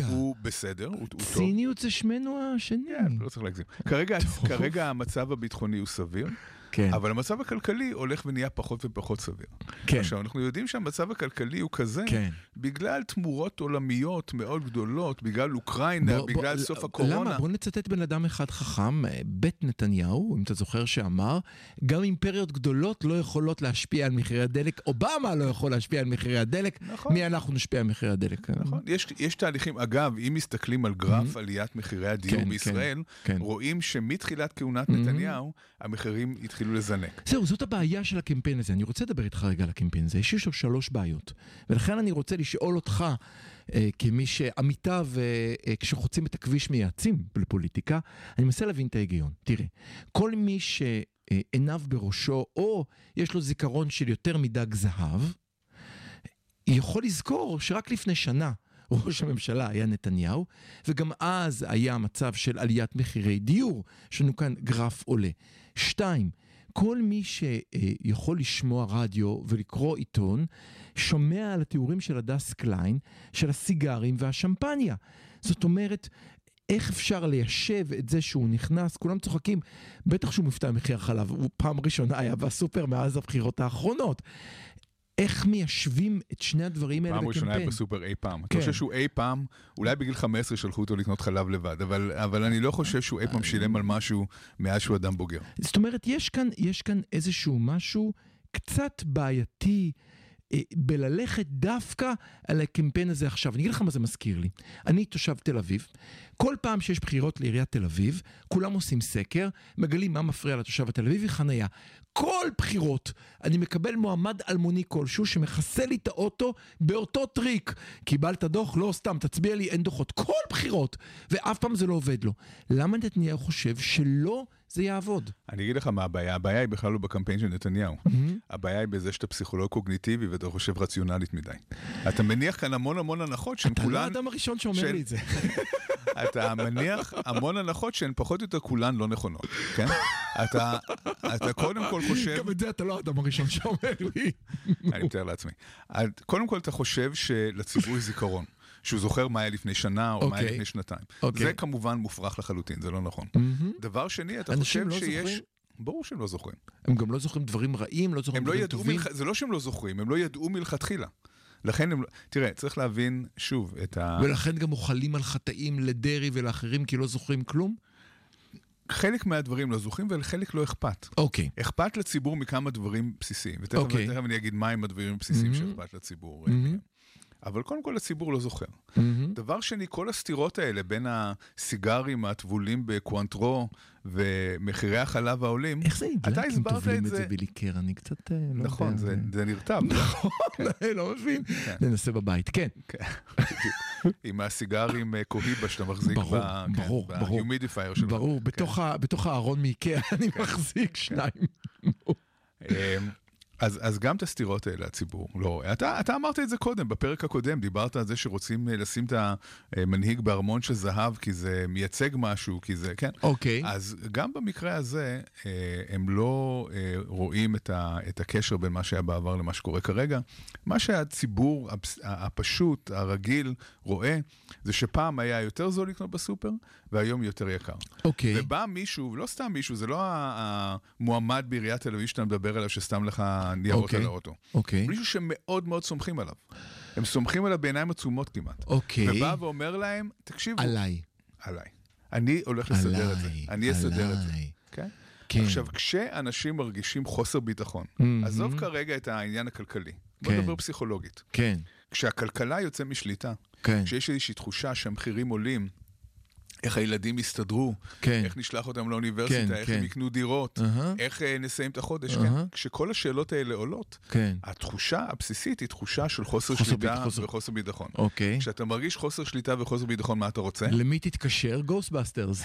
הוא בסדר, הוא הוא טוב. ציניות זה שמנו השני. כן, לא צריך להגזים. כרגע המצב הביטחוני הוא סביר, כן, אבל המצב הכלכלי הולך ונהיה פחות ופחות סביר. כן, עכשיו, אנחנו יודעים שהמצב הכלכלי הוא כזה, כן. בגלל תמורות עולמיות מאוד גדולות, בגלל אוקראינה, בוא- בגלל בוא- סוף הקורונה. למה? בוא נצטט בן אדם אחד חכם, אה, בית נתניהו, אם אתה זוכר שאמר, גם אימפריות גדולות לא יכולות להשפיע על מחירי הדלק, אובמה לא יכול להשפיע על מחירי הדלק, נכון. מי אנחנו נשפיע על מחירי הדלק? נכון, יש, יש תהליכים, אגב, אם מסתכלים על גרף עליית מחירי הדיור כן, בישראל, כן. רואים שמתחילת כהונת נתניהו, המחירים התחילו לזנק. זהו, זאת הבעיה של הקמפיין הזה. אני רוצה לדבר איתך רגע על הקמפיין הזה. יש לו שלוש בעיות. ולכן אני רוצה לשאול אותך, אה, כמי שעמיתיו, אה, אה, כשחוצים את הכביש מייעצים לפוליטיקה, אני מנסה להבין את ההיגיון. תראה, כל מי שעיניו בראשו, או יש לו זיכרון של יותר מדג זהב, יכול לזכור שרק לפני שנה ראש הממשלה היה נתניהו, וגם אז היה מצב של עליית מחירי דיור. יש לנו כאן גרף עולה. שתיים, כל מי שיכול לשמוע רדיו ולקרוא עיתון, שומע על התיאורים של הדס קליין, של הסיגרים והשמפניה. זאת אומרת, איך אפשר ליישב את זה שהוא נכנס, כולם צוחקים, בטח שהוא מופתע ממחיר החלב, הוא פעם ראשונה היה בסופר מאז הבחירות האחרונות. איך מיישבים את שני הדברים האלה פעם ראשונה היה בקמפיין? בסופר אי פעם. כן. חושב שהוא אי פעם, אולי בגיל 15 שלחו אותו לקנות חלב לבד, אבל, אבל אני לא חושב שהוא אי פעם שילם על משהו מאז שהוא אדם בוגר. זאת אומרת, יש כאן, יש כאן איזשהו משהו קצת בעייתי אה, בללכת דווקא על הקמפיין הזה עכשיו. אני אגיד לך מה זה מזכיר לי. אני תושב תל אביב, כל פעם שיש בחירות לעיריית תל אביב, כולם עושים סקר, מגלים מה מפריע לתושב התל אביבי, חנייה. כל בחירות אני מקבל מועמד אלמוני כלשהו שמכסה לי את האוטו באותו טריק. קיבלת דוח? לא סתם, תצביע לי, אין דוחות. כל בחירות, ואף פעם זה לא עובד לו. למה נתניהו חושב שלא זה יעבוד? אני אגיד לך מה הבעיה, הבעיה היא בכלל לא בקמפיין של נתניהו. הבעיה היא בזה שאתה פסיכולוג קוגניטיבי ואתה חושב רציונלית מדי. אתה מניח כאן המון המון הנחות שהן אתה לא כולן... האדם הראשון שאומר לי את זה. אתה מניח המון הנחות שהן פחות או יותר כולן לא נכונות, כן? אתה, אתה קודם כל חושב... גם את זה אתה לא האדם הראשון שאומר לי. אני מתאר לעצמי. קודם כל אתה חושב שלציבור יש זיכרון. שהוא זוכר מה היה לפני שנה או מה היה אוקיי. לפני שנתיים. אוקיי. זה כמובן מופרך לחלוטין, זה לא נכון. דבר שני, אתה חושב לא שיש... זוכרים? ברור שהם לא זוכרים. הם גם לא זוכרים דברים רעים, לא זוכרים לא דברים ידעו, טובים. מלכ... זה לא שהם לא זוכרים, הם לא ידעו מלכתחילה. לכן הם... לא- תראה, צריך להבין, שוב, את ה... ולכן גם מוחלים על חטאים לדרעי ולאחרים כי לא זוכרים כלום? חלק מהדברים לא זוכרים ולחלק לא אכפת. אוקיי. אכפת לציבור מכמה דברים בסיסיים, ותכף אוקיי. תכף אני אגיד מהם הדברים הבסיסיים Mhm. שאכפת לציבור. מהמם. אבל קודם כל הציבור לא זוכר. מהמם. דבר שני, כל הסתירות האלה בין הסיגרים הטבולים בקוונטרו ומחירי החלב העולים, איך זה אתה עיגלקים הסברת טובלים את זה. בליקר? אני קצת אה, לא נכון, יודע. זה, זה נרטב. נכון, לא מבין. כן. ננסה בבית, כן. כן. עם הסיגרים אה, קוהיבה שאתה מחזיק ברור, ב- כן. בהומידיפייר שלו. ברור, בתוך הארון מאיקאה אני מחזיק שניים. אז, אז גם את הסתירות האלה הציבור לא רואה. אתה, אתה אמרת את זה קודם, בפרק הקודם, דיברת על זה שרוצים אה, לשים את המנהיג בארמון של זהב, כי זה מייצג משהו, כי זה, כן. אוקיי. אז גם במקרה הזה, אה, הם לא אה, רואים את, ה, את הקשר בין מה שהיה בעבר למה שקורה כרגע. מה שהציבור הפשוט, הרגיל, רואה, זה שפעם היה יותר זול לקנות בסופר, והיום יותר יקר. אוקיי. ובא מישהו, לא סתם מישהו, זה לא המועמד בעיריית תל אביב שאתה מדבר עליו, שסתם לך ניירות אוקיי. על האוטו. אוקיי. מישהו שמאוד מאוד סומכים עליו. הם סומכים עליו בעיניים עצומות כמעט. אוקיי. ובא ואומר להם, תקשיבו, עליי. עליי. אני הולך לסדר את זה. עליי. אני אסדר את זה. עליי. כן? כן. עכשיו, כשאנשים מרגישים חוסר ביטחון, מהמם. עזוב כרגע את העניין הכלכלי, בוא כן. נדבר פסיכולוגית. כן, כשהכלכלה יוצא משליטה, כן. כשיש איזושהי תחושה שהמחירים עולים, איך הילדים יסתדרו, כן. איך נשלח אותם לאוניברסיטה, כן, איך כן. הם יקנו דירות, אהה. איך אה, נסיים את החודש, אהה. כן. כשכל השאלות האלה עולות, כן. התחושה הבסיסית היא תחושה של חוסר חוסר שליטה חוסר- וחוסר ביטחון. אוקיי. כשאתה מרגיש חוסר שליטה וחוסר ביטחון, מה אתה רוצה? למי תתקשר? Ghostbusters.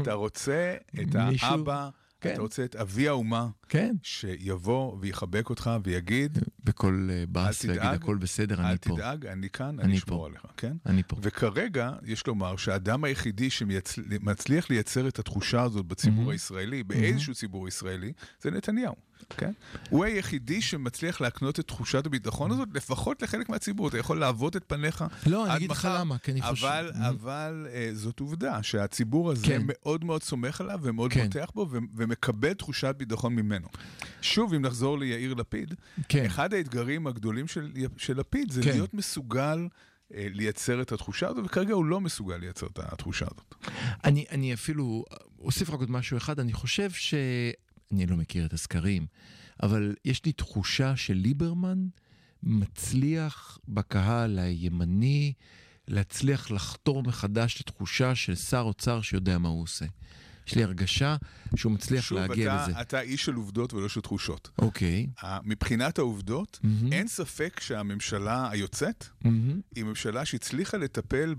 אתה רוצה את מישהו- האבא, כן. אתה רוצה את אבי האומה, כן. שיבוא ויחבק אותך ויגיד, בקול אה, בס אל ויגיד הכל בסדר, אל אני פה. תדאג, אני כאן, אני. אשמור עליך, כן? אני פה. וכרגע, יש לומר שהאדם היחידי שמצליח לייצר את התחושה הזאת בציבור Mhm. הישראלי, באיזשהו ציבור ישראלי, זה נתניהו, כן? הוא היחידי שמצליח להקנות את תחושת הביטחון הזאת, לפחות לחלק מהציבור. אתה יכול לעבוד את פניך לא, אני אגיד לך למה, כי אני חושב... אבל, אבל אה, זאת עובדה, שהציבור הזה כן. מאוד מאוד סומך עליו ומאוד כן. בוטח בו ומקבל תחושת ביטחון ממנו. שוב, אם נחזור ליאיר לפיד, כן. אחד האתגרים הגדולים של, של לפיד זה כן. להיות מסוגל אה, לייצר את התחושה הזאת, וכרגע הוא לא מסוגל לייצר את התחושה הזאת. אני, אני אפילו אוסיף רק עוד משהו אחד, אני חושב ש... אני לא מכיר את הסקרים, אבל יש לי תחושה שליברמן מצליח בקהל הימני להצליח לחתור מחדש לתחושה של שר אוצר שיודע מה הוא עושה. יש לי הרגשה שהוא מצליח שוב, להגיע אתה, לזה. אתה איש של עובדות ולא של תחושות. אוקיי. ה- מבחינת העובדות, מהמם. אין ספק שהממשלה היוצאת מהמם. היא ממשלה שהצליחה לטפל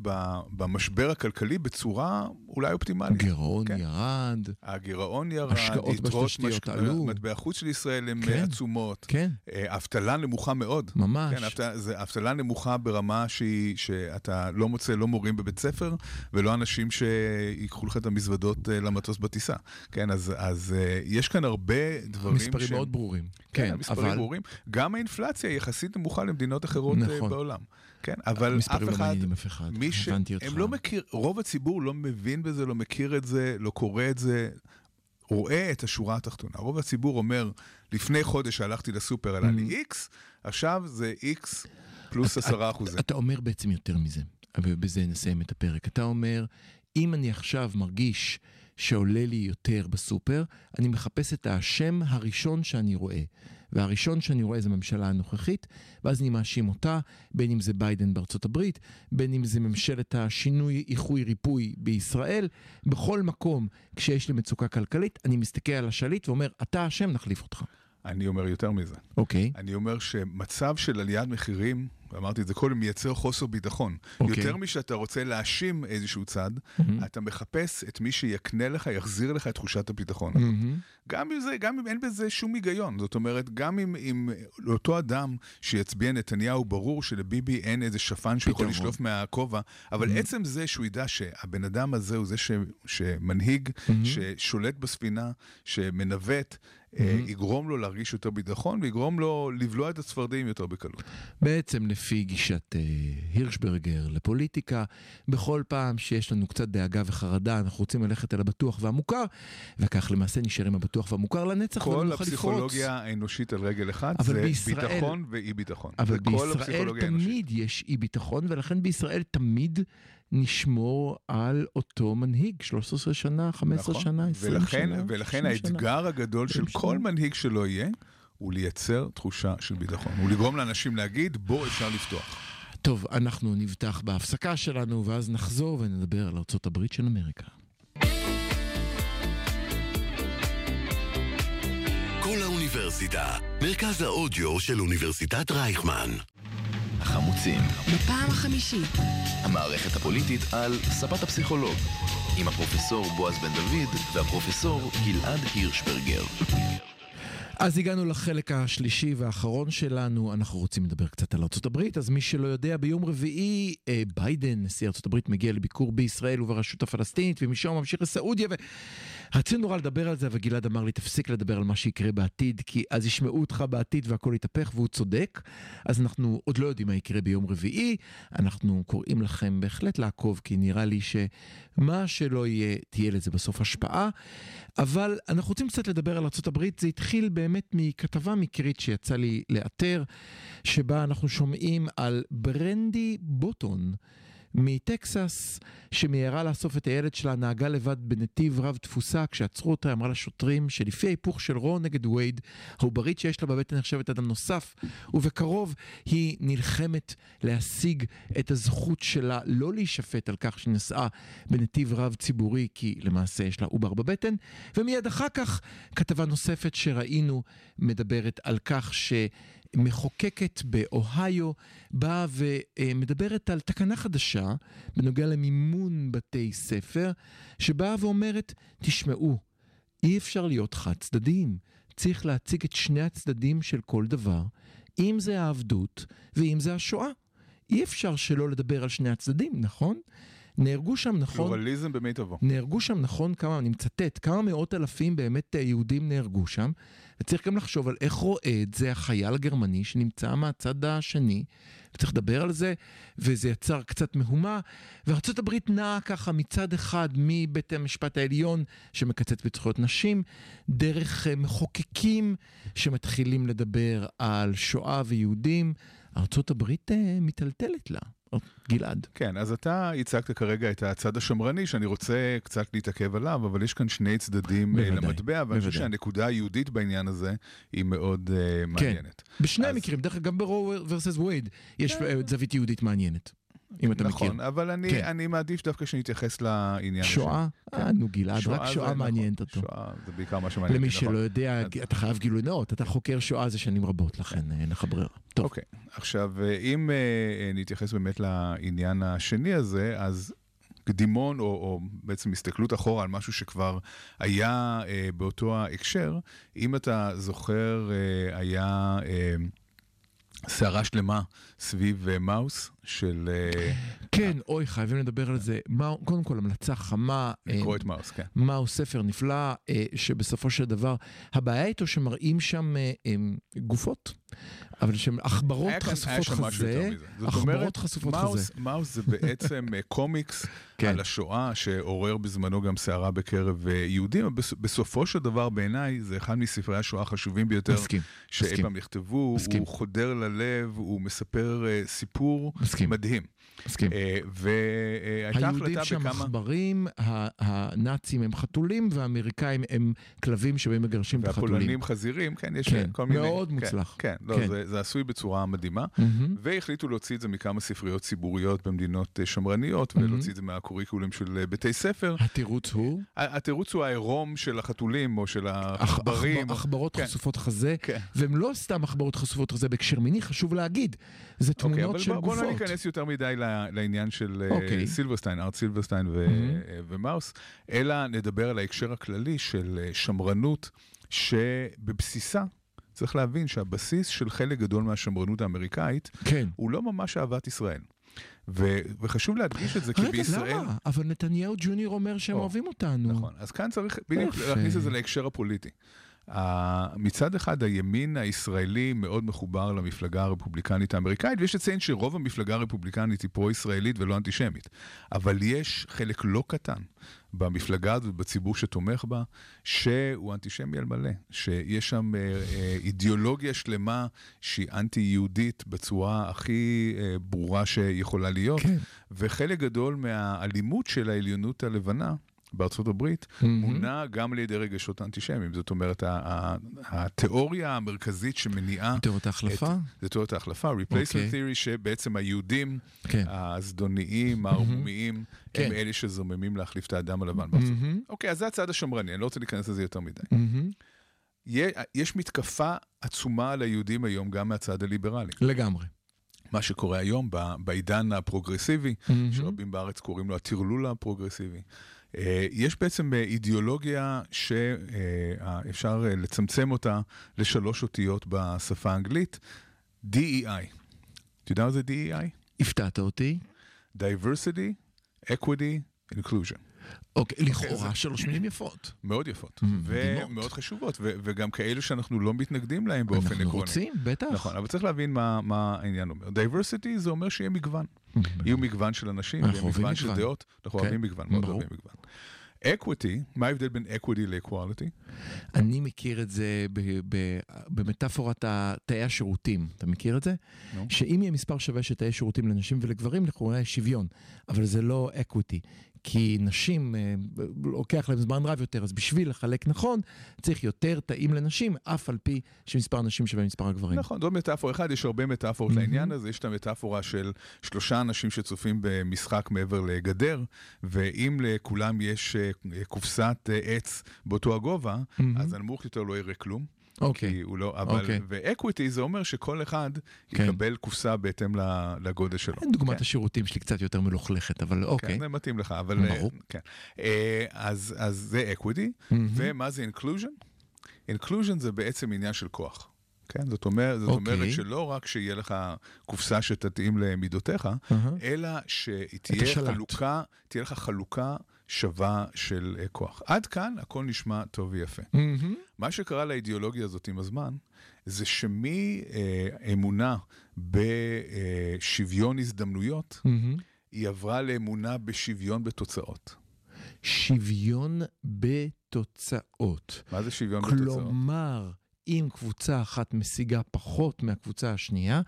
במשבר הכלכלי בצורה אולי אופטימלית. גירעון כן. ירד. הגירעון ירד, השקעות בתשתיות משק- עלו. מטבע חוץ של ישראל הן כן. עצומות. כן, אה, אבטלה נמוכה מאוד. ממש. כן, אבטלה, נמוכה ברמה שהיא, שאתה לא מוצא לא מורים בבית ספר ולא אנשים שיקחו לך את המזוודות אה, למטוס בטיסה. כן, אז, אז אה, יש כאן הרבה דברים מספרים שהם- מאוד ברורים. כן, כן, המספרים אבל... ברורים. גם האינפלציה היא יחסית נמוכה למדינות אחרות אה, נכון. בעולם. כן, אבל אף לא אחד... מעניינים אף אחד. מי ש... הם לא מכיר, רוב הציבור לא מבין בזה, לא מכיר את זה, לא קורא את זה, רואה את השורה התחתונה. רוב הציבור אומר, לפני חודש הלכתי לסופר, עלה. לי איקס, עכשיו זה איקס פלוס עשרה אחוזים. אתה אומר בעצם יותר מזה, ובזה נסיים את הפרק. אתה אומר, אם אני עכשיו מרגיש שעולה לי יותר בסופר, אני מחפש את האשם הראשון שאני רואה. והראשון שאני רואה זה הממשלה הנוכחית, ואז אני מאשים אותה, בין אם זה ביידן בארצות הברית, בין אם זה ממשלת השינוי, איחוי, ריפוי בישראל. בכל מקום, כשיש לי מצוקה כלכלית, אני מסתכל על השליט ואומר, אתה אשם, נחליף אותך. אני אומר יותר מזה. אוקיי? אני אומר שמצב של עליית מחירים, ואמרתי את זה קודם, מייצר חוסר ביטחון. אוקיי. יותר משאתה רוצה להאשים איזשהו צד, אתה מחפש את מי שיקנה לך, יחזיר לך את תחושת הביטחון. מהמם. גם אם, זה, גם אם אין בזה שום היגיון. זאת אומרת, גם אם, אם לאותו אדם שיצביע נתניהו, ברור שלביבי אין איזה שפן שהוא יכול. לשלוף מהכובע, אבל Mhm. עצם זה שהוא ידע שהבן אדם הזה הוא זה ש, שמנהיג, Mhm. ששולט בספינה, שמנווט, Mhm. יגרום לו להרגיש יותר ביטחון ויגרום לו לבלוע את הצפרדעים יותר בקלות. בעצם לפי גישת אה, הירשברגר לפוליטיקה, בכל פעם שיש לנו קצת דאגה וחרדה, אנחנו רוצים ללכת אל הבטוח והמוכר, וכך למעשה נשאר עם הבטוח והמוכר לנצח ולא כל נוכל לפרוץ. הפסיכולוגיה האנושית על רגל אחת אבל זה בישראל- ביטחון ואי ביטחון. אבל כל בישראל הפסיכולוגיה האנושית. תמיד יש אי ביטחון, ולכן בישראל תמיד נשמור על אותו מנהיג, 13 שנה, 15 נכון. שנה, 20 ולכן, שנה. ולכן 30 שנה. האתגר הגדול של 20 כל שנה. מנהיג שלא יהיה, הוא לייצר תחושה של ביטחון. הוא לגרום לאנשים להגיד, בוא אפשר לפתוח. טוב, אנחנו נבטח בהפסקה שלנו, ואז נחזור ונדבר על הברית של אמריקה. כל האוניברסיטה, מרכז האודיו של אוניברסיטת רייכמן. החמוצים, בפעם החמישית, המערכת הפוליטית על ספת הפסיכולוג, עם הפרופסור בועז בן דוד והפרופסור גלעד הירשברגר. אז הגענו לחלק השלישי והאחרון שלנו, אנחנו רוצים לדבר קצת על ארה"ב, אז מי שלא יודע, ביום רביעי אה, ביידן, נשיא ארה"ב, מגיע לביקור בישראל וברשות הפלסטינית, ומשם הוא ממשיך לסעודיה, ורצינו נורא לדבר על זה, אבל גלעד אמר לי, תפסיק לדבר על מה שיקרה בעתיד, כי אז ישמעו אותך בעתיד והכל יתהפך, והוא צודק. אז אנחנו עוד לא יודעים מה יקרה ביום רביעי, אנחנו קוראים לכם בהחלט לעקוב, כי נראה לי שמה שלא יהיה, תהיה לזה בסוף השפעה. אבל אנחנו רוצים קצת לדבר על ארה"ב, זה התחיל באמת מכתבה מקרית שיצא לי לאתר, שבה אנחנו שומעים על ברנדי בוטון. מטקסס, שמיהרה לאסוף את הילד שלה, נהגה לבד בנתיב רב תפוסה, כשעצרו אותה אמרה לשוטרים שלפי ההיפוך של רו נגד וייד, העוברית שיש לה בבטן נחשבת אדם נוסף, ובקרוב היא נלחמת להשיג את הזכות שלה לא להישפט על כך שנסעה בנתיב רב ציבורי, כי למעשה יש לה עובר בבטן, ומיד אחר כך כתבה נוספת שראינו מדברת על כך ש... מחוקקת באוהיו באה ומדברת על תקנה חדשה בנוגע למימון בתי ספר, שבאה ואומרת, תשמעו, אי אפשר להיות חד צדדיים, צריך להציג את שני הצדדים של כל דבר, אם זה העבדות ואם זה השואה. אי אפשר שלא לדבר על שני הצדדים, נכון? נהרגו שם, נכון? פלורליזם במיטבו. נהרגו שם, נכון, כמה, אני מצטט, כמה מאות אלפים באמת יהודים נהרגו שם, וצריך גם לחשוב על איך רואה את זה החייל הגרמני שנמצא מהצד השני, וצריך לדבר על זה, וזה יצר קצת מהומה, וארה"ב נעה ככה מצד אחד מבית המשפט העליון שמקצץ בזכויות נשים, דרך מחוקקים שמתחילים לדבר על שואה ויהודים, ארה"ב מיטלטלת לה. גלעד. כן, אז אתה הצגת כרגע את הצד השמרני, שאני רוצה קצת להתעכב עליו, אבל יש כאן שני צדדים בוודאי, למטבע, ואני חושב שהנקודה היהודית בעניין הזה היא מאוד uh, מעניינת. כן, בשני אז... המקרים, דרך אגב, גם ברו ורסס וייד יש זווית יהודית מעניינת. אם אתה נכון, מכיר. נכון, אבל אני, כן. אני מעדיף דווקא שנתייחס לעניין הזה. שואה? כן. אה, נו גלעד, רק שואה נכון. מעניינת נכון. אותו. שואה זה בעיקר מה שמעניין למי שלא נכון. יודע, אתה חייב גילוי נאות, אתה חוקר שואה זה שנים רבות, לכן אין לך ברירה. טוב. אוקיי, עכשיו, אה, אם uh, נתייחס באמת לעניין השני הזה, אז קדימון, או, או בעצם הסתכלות אחורה על משהו שכבר היה uh, באותו ההקשר, אם אתה זוכר, uh, היה... סערה שלמה סביב uh, מאוס של... Uh, כן, uh, אוי, חייבים לדבר על זה. מה, קודם כל, המלצה חמה. לקרוא uh, את מאוס, כן. מאוס, ספר נפלא, uh, שבסופו של דבר, הבעיה איתו שמראים שם uh, um, גופות. אבל שהן עכברות חשופות חזה, עכברות חשופות חזה. מאוס זה בעצם קומיקס כן. על השואה שעורר בזמנו גם סערה בקרב יהודים, בסופו של דבר בעיניי זה אחד מספרי השואה החשובים ביותר שאי פעם נכתבו, הוא חודר ללב, הוא מספר סיפור מסכים. מדהים. מסכים. והייתה החלטה בכמה... היהודים שם עכברים, הנאצים הם חתולים, והאמריקאים הם כלבים שבהם מגרשים את החתולים. והפולנים חזירים, כן, יש כן, כל מיני... מאוד מוצלח. כן, כן, לא, כן. זה, זה עשוי בצורה מדהימה, mm-hmm. והחליטו להוציא את זה מכמה ספריות ציבוריות במדינות שמרניות, mm-hmm. ולהוציא את זה מהקוריקולים של בתי ספר. התירוץ הוא? התירוץ הוא העירום של החתולים, או של העכברים. עכברות כן. חשופות חזה, כן. והן לא סתם עכברות חשופות חזה בהקשר מיני, חשוב להגיד. זה אוקיי, תמונות okay, של גופות. בוא לא ניכנס יותר מדי לעניין של okay. אוקיי. סילברסטיין, ארט סילברסטיין ו- mm-hmm. ומאוס, אלא נדבר על ההקשר הכללי של שמרנות, שבבסיסה צריך להבין שהבסיס של חלק גדול מהשמרנות האמריקאית, כן. הוא לא ממש אהבת ישראל. ו- וחשוב להדגיש את זה, כי בישראל... רגע, למה? אבל נתניהו ג'וניור אומר שהם אוהבים אותנו. נכון, אז כאן צריך בדיוק להכניס את זה להקשר הפוליטי. מצד אחד הימין הישראלי מאוד מחובר למפלגה הרפובליקנית האמריקאית, ויש לציין שרוב המפלגה הרפובליקנית היא פרו-ישראלית ולא אנטישמית. אבל יש חלק לא קטן במפלגה הזאת ובציבור שתומך בה, שהוא אנטישמי על מלא, שיש שם uh, uh, אידיאולוגיה שלמה שהיא אנטי-יהודית בצורה הכי uh, ברורה שיכולה להיות, כן. וחלק גדול מהאלימות של העליונות הלבנה, בארצות הברית, mm-hmm. מונע גם על ידי רגשות אנטישמיים. זאת אומרת, התיאוריה המרכזית שמניעה... תיאוריית ההחלפה? זה תיאוריית ההחלפה, replacement okay. אוקיי. theory, שבעצם היהודים, okay. כן. הזדוניים, הערמומיים, mm-hmm. הם כן. אלה שזוממים להחליף את האדם הלבן בארצות הברית. Mm-hmm. אוקיי, אז זה הצד השמרני, אני לא רוצה להיכנס לזה יותר מדי. Mm-hmm. יש מתקפה עצומה על היהודים היום גם מהצד הליברלי. לגמרי. מה שקורה היום בעידן הפרוגרסיבי, mm-hmm. שרבים בארץ קוראים לו הטרלול הפרוגרסיבי. אה, יש בעצם אה, אידיאולוגיה שאפשר אה, לצמצם אותה לשלוש אותיות בשפה האנגלית, DEI. אתה יודע מה זה DEI? הפתעת אותי. Diversity, Equity, Inclusion. אוקיי, okay, לכאורה okay, שלוש מילים יפות. מאוד יפות, mm, ומאוד חשובות, וגם כאלו שאנחנו לא מתנגדים להם באופן עקרוני. אנחנו רוצים, בטח. נכון, אבל צריך להבין מה, מה העניין אומר. diversity זה אומר שיהיה מגוון. יהיו מגוון של אנשים, יהיה מגוון של דעות, אנחנו כן. אוהבים מגוון, מאוד אוהבים מגוון. equity, מה ההבדל בין equity ל equality? אני מכיר את זה במטאפורת תאי השירותים. אתה מכיר את זה? שאם יהיה מספר שווה של תאי שירותים לנשים ולגברים, לכאורה יש שוויון. אבל זה לא equity. כי נשים, אה, לוקח להם זמן רב יותר, אז בשביל לחלק נכון, צריך יותר תאים לנשים, אף על פי שמספר הנשים שווה מספר הגברים. נכון, זו מטאפורה אחת, יש הרבה מטאפורות מהמם. לעניין הזה, יש את המטאפורה של שלושה אנשים שצופים במשחק מעבר לגדר, ואם לכולם יש אה, קופסת אה, עץ באותו הגובה, מהמם. אז הנמוך יותר לא יראה כלום. אוקיי. כי הוא לא, אבל, אוקיי. ו equity זה אומר שכל אחד כן. יקבל קופסה בהתאם לגודל שלו. דוגמת כן. השירותים שלי קצת יותר מלוכלכת, אבל אוקיי. כן, זה מתאים לך, אבל... אה, ברור. כן. אה, אז, אז זה equity, מהמם. ומה זה inclusion? Inclusion זה בעצם עניין של כוח. כן, זאת אומרת, זאת אוקיי. אומרת שלא רק שיהיה לך קופסה שתתאים למידותיך, אהה. אלא שתהיה. חלוקה, תהיה לך חלוקה שווה של אה, כוח. עד כאן הכל נשמע טוב ויפה. מהמם. מה שקרה לאידיאולוגיה הזאת עם הזמן, זה שמאמונה בשוויון הזדמנויות, מהמם. היא עברה לאמונה בשוויון בתוצאות. שוויון בתוצאות. מה זה שוויון בתוצאות? כלומר, אם קבוצה אחת משיגה פחות מהקבוצה השנייה,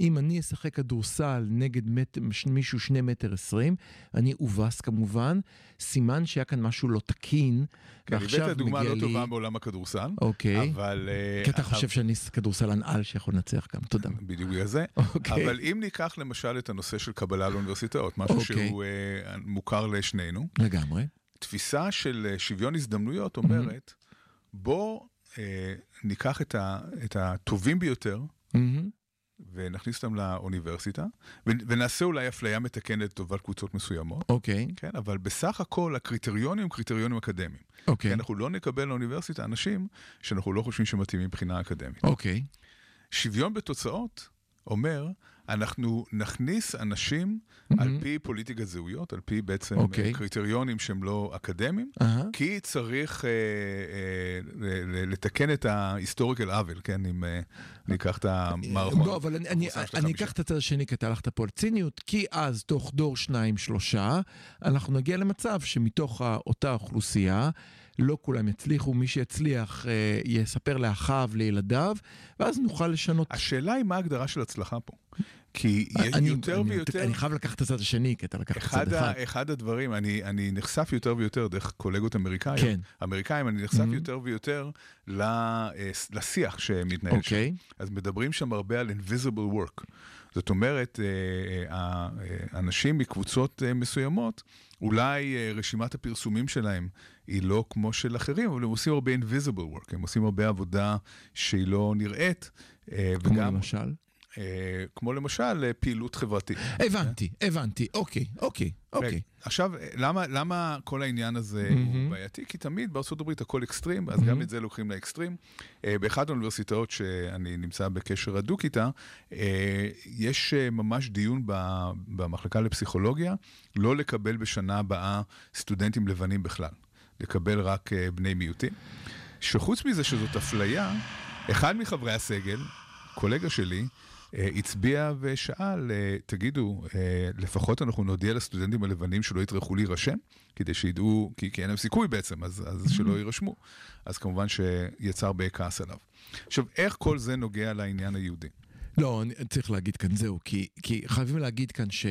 אם אני אשחק כדורסל נגד מט... מישהו שני מטר עשרים, אני אובס כמובן, סימן שהיה כאן משהו לא תקין, כן, ועכשיו הבאת דוגמה מגיע לא לי... טובה מעולם הכדורסל, אוקיי. אבל... אה, כי אתה חושב שאני כדורסלן על שיכול לנצח גם, תודה. בדיוק בגלל זה. אוקיי. אבל אם ניקח למשל את הנושא של קבלה לאוניברסיטאות, משהו אוקיי. שהוא אה, מוכר לשנינו, לגמרי. תפיסה של אה, שוויון הזדמנויות אומרת, בוא אה, ניקח את, ה, את הטובים ביותר מהמם. ונכניס אותם לאוניברסיטה, ונעשה אולי אפליה מתקנת לטובת קבוצות מסוימות. אוקיי, כן, אבל בסך הכל הקריטריונים הם קריטריונים אקדמיים. אוקיי, כן, אנחנו לא נקבל לאוניברסיטה אנשים שאנחנו לא חושבים שמתאימים מבחינה אקדמית. אוקיי. שוויון בתוצאות אומר, אנחנו נכניס אנשים על פי פוליטיקת זהויות, על פי בעצם אוקיי. אה, קריטריונים שהם לא אקדמיים, אהה. כי צריך אה, אה, ל- ל- לתקן את ההיסטוריקל עוול, כן, אם אה, ניקח את המערכון. לא, אבל אני, אני, אני. אקח את הצד השני, כי אתה הלכת פה על ציניות, כי אז תוך דור שניים, שלושה, אנחנו נגיע למצב שמתוך אותה אוכלוסייה, לא כולם יצליחו, מי שיצליח אה, יספר לאחיו, לילדיו, ואז נוכל לשנות. השאלה היא מה ההגדרה של הצלחה פה. כי יש אני, יותר אני, ויותר... אני חייב לקחת את הצד השני, כי אתה לקחת את הצד אחד. אחד הדברים, אני, אני נחשף יותר ויותר דרך קולגות אמריקאים, כן. אמריקאים, אני נחשף Mhm. יותר ויותר אה, לשיח שמתנהל שם. אוקיי. אז מדברים שם הרבה על invisible work. זאת אומרת, אה, אה, אה, אנשים מקבוצות אה, מסוימות, אולי אה, רשימת הפרסומים שלהם היא לא כמו של אחרים, אבל הם עושים הרבה invisible work, הם עושים הרבה עבודה שהיא לא נראית, אה, כמו וגם, למשל. אה, כמו למשל אה, פעילות חברתית. הבנתי, הבנתי, אוקיי, אוקיי, אוקיי. עכשיו, למה, למה כל העניין הזה Mhm. הוא בעייתי? כי תמיד בארצות הברית הכל אקסטרים, אז גם את זה לוקחים לאקסטרים. אה, באחת האוניברסיטאות שאני נמצא בקשר הדוק איתה, אה, יש אה, ממש דיון במחלקה לפסיכולוגיה, לא לקבל בשנה הבאה סטודנטים לבנים בכלל, לקבל רק אה, בני מיעוטים. שחוץ מזה שזאת אפליה, אחד מחברי הסגל, קולגה שלי, אה, הצביע ושאל, אה, תגידו, אה, לפחות אנחנו נודיע לסטודנטים הלבנים שלא יטרחו להירשם, כדי שידעו, כי, כי אין להם סיכוי בעצם, אז, אז שלא יירשמו. אז כמובן שיצר הרבה כעס עליו. עכשיו, איך כל זה נוגע לעניין היהודי? לא, אני צריך להגיד כאן זהו, כי, כי חייבים להגיד כאן ש...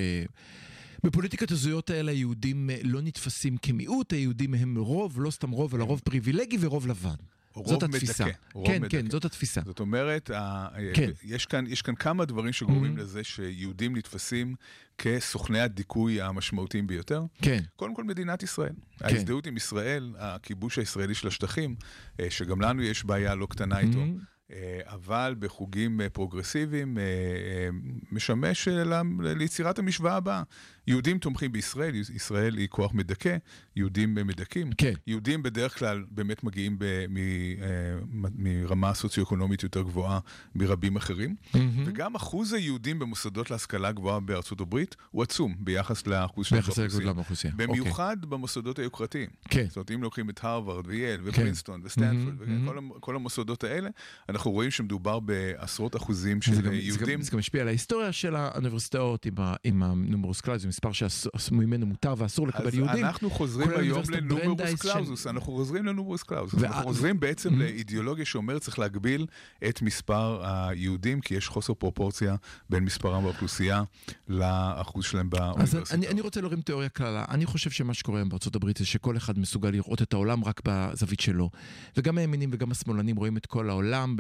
בפוליטיקת הזהויות האלה היהודים אה, לא נתפסים כמיעוט, היהודים הם רוב, לא סתם רוב, אלא רוב פריבילגי ורוב לבן. זאת מדכא, התפיסה. רוב כן, מדכא. כן, זאת התפיסה. זאת אומרת, ה- כן. יש, כאן, יש כאן כמה דברים שגורמים Mhm. לזה שיהודים נתפסים כסוכני הדיכוי המשמעותיים ביותר. כן, קודם כל מדינת ישראל. כן. ההזדהות עם ישראל, הכיבוש הישראלי של השטחים, אה, שגם לנו יש בעיה לא קטנה איתו, Mhm. אה, אבל בחוגים אה, פרוגרסיביים אה, אה, משמש אה, ליצירת המשוואה הבאה. יהודים תומכים בישראל, ישראל היא כוח מדכא, יהודים מדכאים. כן. יהודים בדרך כלל באמת מגיעים ב- מ- אה, מרמה סוציו-אקונומית יותר גבוהה מרבים אחרים. מהמם. וגם אחוז היהודים במוסדות להשכלה גבוהה בארצות הברית הוא עצום ביחס לאחוז לגודלם באוכלוסייה. אוקיי. במיוחד במוסדות היוקרתיים. כן. זאת אומרת, אם לוקחים את הרווארד וייל ופרינסטון וסטנפורד מהמם, וכל המ- כל המוסדות האלה, אנחנו רואים שמדובר בעשרות אחוזים של זה יהודים. זה גם- זה גם משפיע על ההיסטוריה של האוניברסיטאות עם ה- עם הנומרוס זה מספר שממנו מותר ואסור לקבל אז יהודים. אנחנו חוזרים היום לנומרוס קלאוזוס, אנחנו חוזרים לנומרוס קלאוזוס. אנחנו חוזרים בעצם. לאידיאולוגיה שאומרת צריך להגביל את מספר היהודים, כי יש חוסר פרופורציה בין מספרם באוכלוסייה לאחוז שלהם אז באוניברסיטה. אני, אני רוצה להרים תיאוריה קלה. אני חושב שמה שקורה היום בארצות הברית זה שכל אחד מסוגל לראות את העולם רק בזווית שלו. וגם הימינים וגם השמאלנים רואים את כל העולם.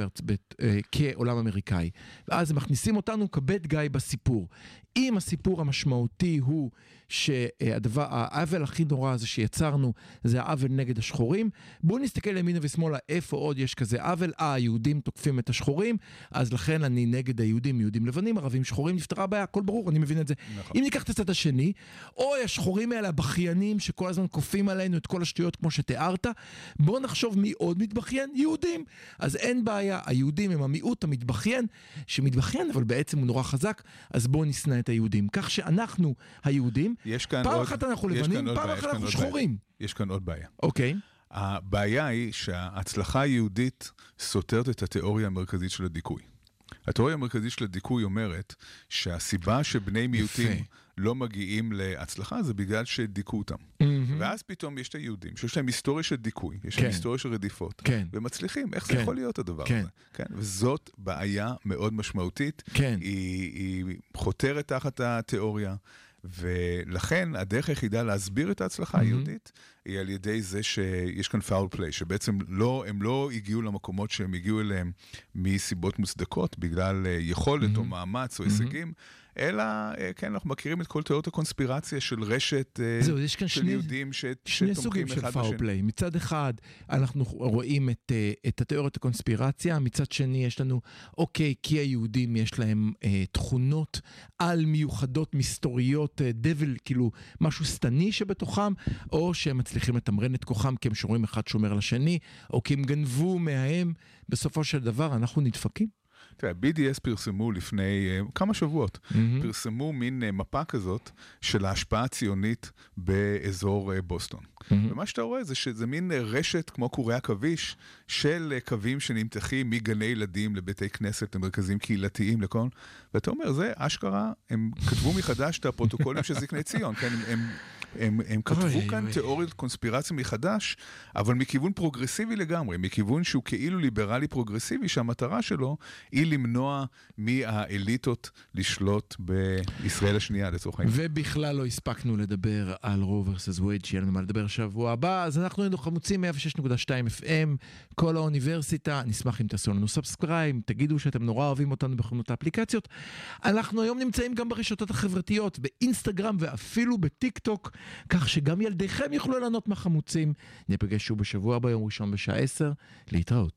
אה, כעולם אמריקאי. ואז הם מכניסים אותנו כבד גיא בסיפור. אם הסיפור המשמעותי הוא שהדבר, העוול הכי נורא הזה שיצרנו זה העוול נגד השחורים, בואו נסתכל ימינה ושמאלה איפה עוד יש כזה עוול. אה, היהודים תוקפים את השחורים, אז לכן אני נגד היהודים, יהודים לבנים, ערבים שחורים, נפתרה הבעיה, הכל ברור, אני מבין את זה. נכון. אם ניקח את הצד השני, אוי, השחורים האלה, הבכיינים שכל הזמן כופים עלינו את כל השטויות כמו שתיארת, בואו נחשוב מי עוד מתבכיין? יהודים. אז אין בעיה, היהודים הם המיעוט המתבכיין, שמתבכיין אבל בעצם הוא נורא חזק, אז בואו נשנא את היהודים. כך שאנחנו, היהודים, יש כאן פעם עוד- אחת אנחנו לבנים, פעם בעיה, אחת אנחנו עוד בעיה. שחורים. יש כאן עוד בעיה. אוקיי, הבעיה היא שההצלחה היהודית סותרת את התיאוריה המרכזית של הדיכוי. התיאוריה המרכזית של הדיכוי אומרת שהסיבה שבני מיעוטים יפה. לא מגיעים להצלחה זה בגלל שדיכאו אותם. ואז פתאום יש את היהודים, שיש להם היסטוריה של דיכוי, יש להם כן. היסטוריה של רדיפות, כן. ומצליחים. איך זה כן. יכול להיות הדבר כן. הזה? כן. וזאת בעיה מאוד משמעותית. כן. היא, היא חותרת תחת התיאוריה. ולכן הדרך היחידה להסביר את ההצלחה Mhm. היהודית היא על ידי זה שיש כאן פאול פליי, שבעצם לא, הם לא הגיעו למקומות שהם הגיעו אליהם מסיבות מוצדקות, בגלל אה, יכולת או Mhm. מאמץ או Mhm. הישגים, אלא, אה, כן, אנחנו מכירים את כל תיאוריות הקונספירציה של רשת אה, זהו, יש כאן של שני... יהודים ש, שני סוגים של אחד פאור בשני. פליי. מצד אחד, אנחנו רואים את, אה, את התיאוריות הקונספירציה, מצד שני יש לנו, אוקיי, כי היהודים יש להם אה, תכונות על מיוחדות, מסתוריות, אה, דבל, כאילו משהו שטני שבתוכם, או שהם מצליחים לתמרן את כוחם כי הם שומרים אחד שומר לשני, או כי הם גנבו מהם. בסופו של דבר אנחנו נדפקים. תראה, BDS פרסמו לפני אה, כמה שבועות, מהמם. פרסמו מין אה, מפה כזאת של ההשפעה הציונית באזור אה, בוסטון. מהמם. ומה שאתה רואה זה שזה מין אה, רשת כמו קורי עכביש של אה, קווים שנמתחים מגני ילדים לבתי כנסת, למרכזים קהילתיים, לכל... ואתה אומר, זה אשכרה, הם כתבו מחדש את הפרוטוקולים של זקני ציון, כן? הם, הם, הם, הם כתבו אוי, כאן אוי. תיאוריות קונספירציה מחדש, אבל מכיוון פרוגרסיבי לגמרי, מכיוון שהוא כאילו ליברלי פרוגרסיבי, שהמטרה שלו היא למנוע מהאליטות לשלוט בישראל השנייה, לצורך העניין. ובכלל לא הספקנו לדבר על Roe versus Wade, שיהיה לנו מה לדבר שבוע הבא, אז אנחנו היינו חמוצים 106.2 FM, קול האוניברסיטה, נשמח אם תעשו לנו subscribe, תגידו שאתם נורא אוהבים אותנו בחנות האפליקציות. אנחנו היום נמצאים גם ברשתות החברתיות, באינסטגרם ואפילו בטיק טוק, כך שגם ילדיכם יוכלו ליהנות מהחמוצים. ניפגש שוב בשבוע הבא, יום ראשון בשעה 10, להתראות.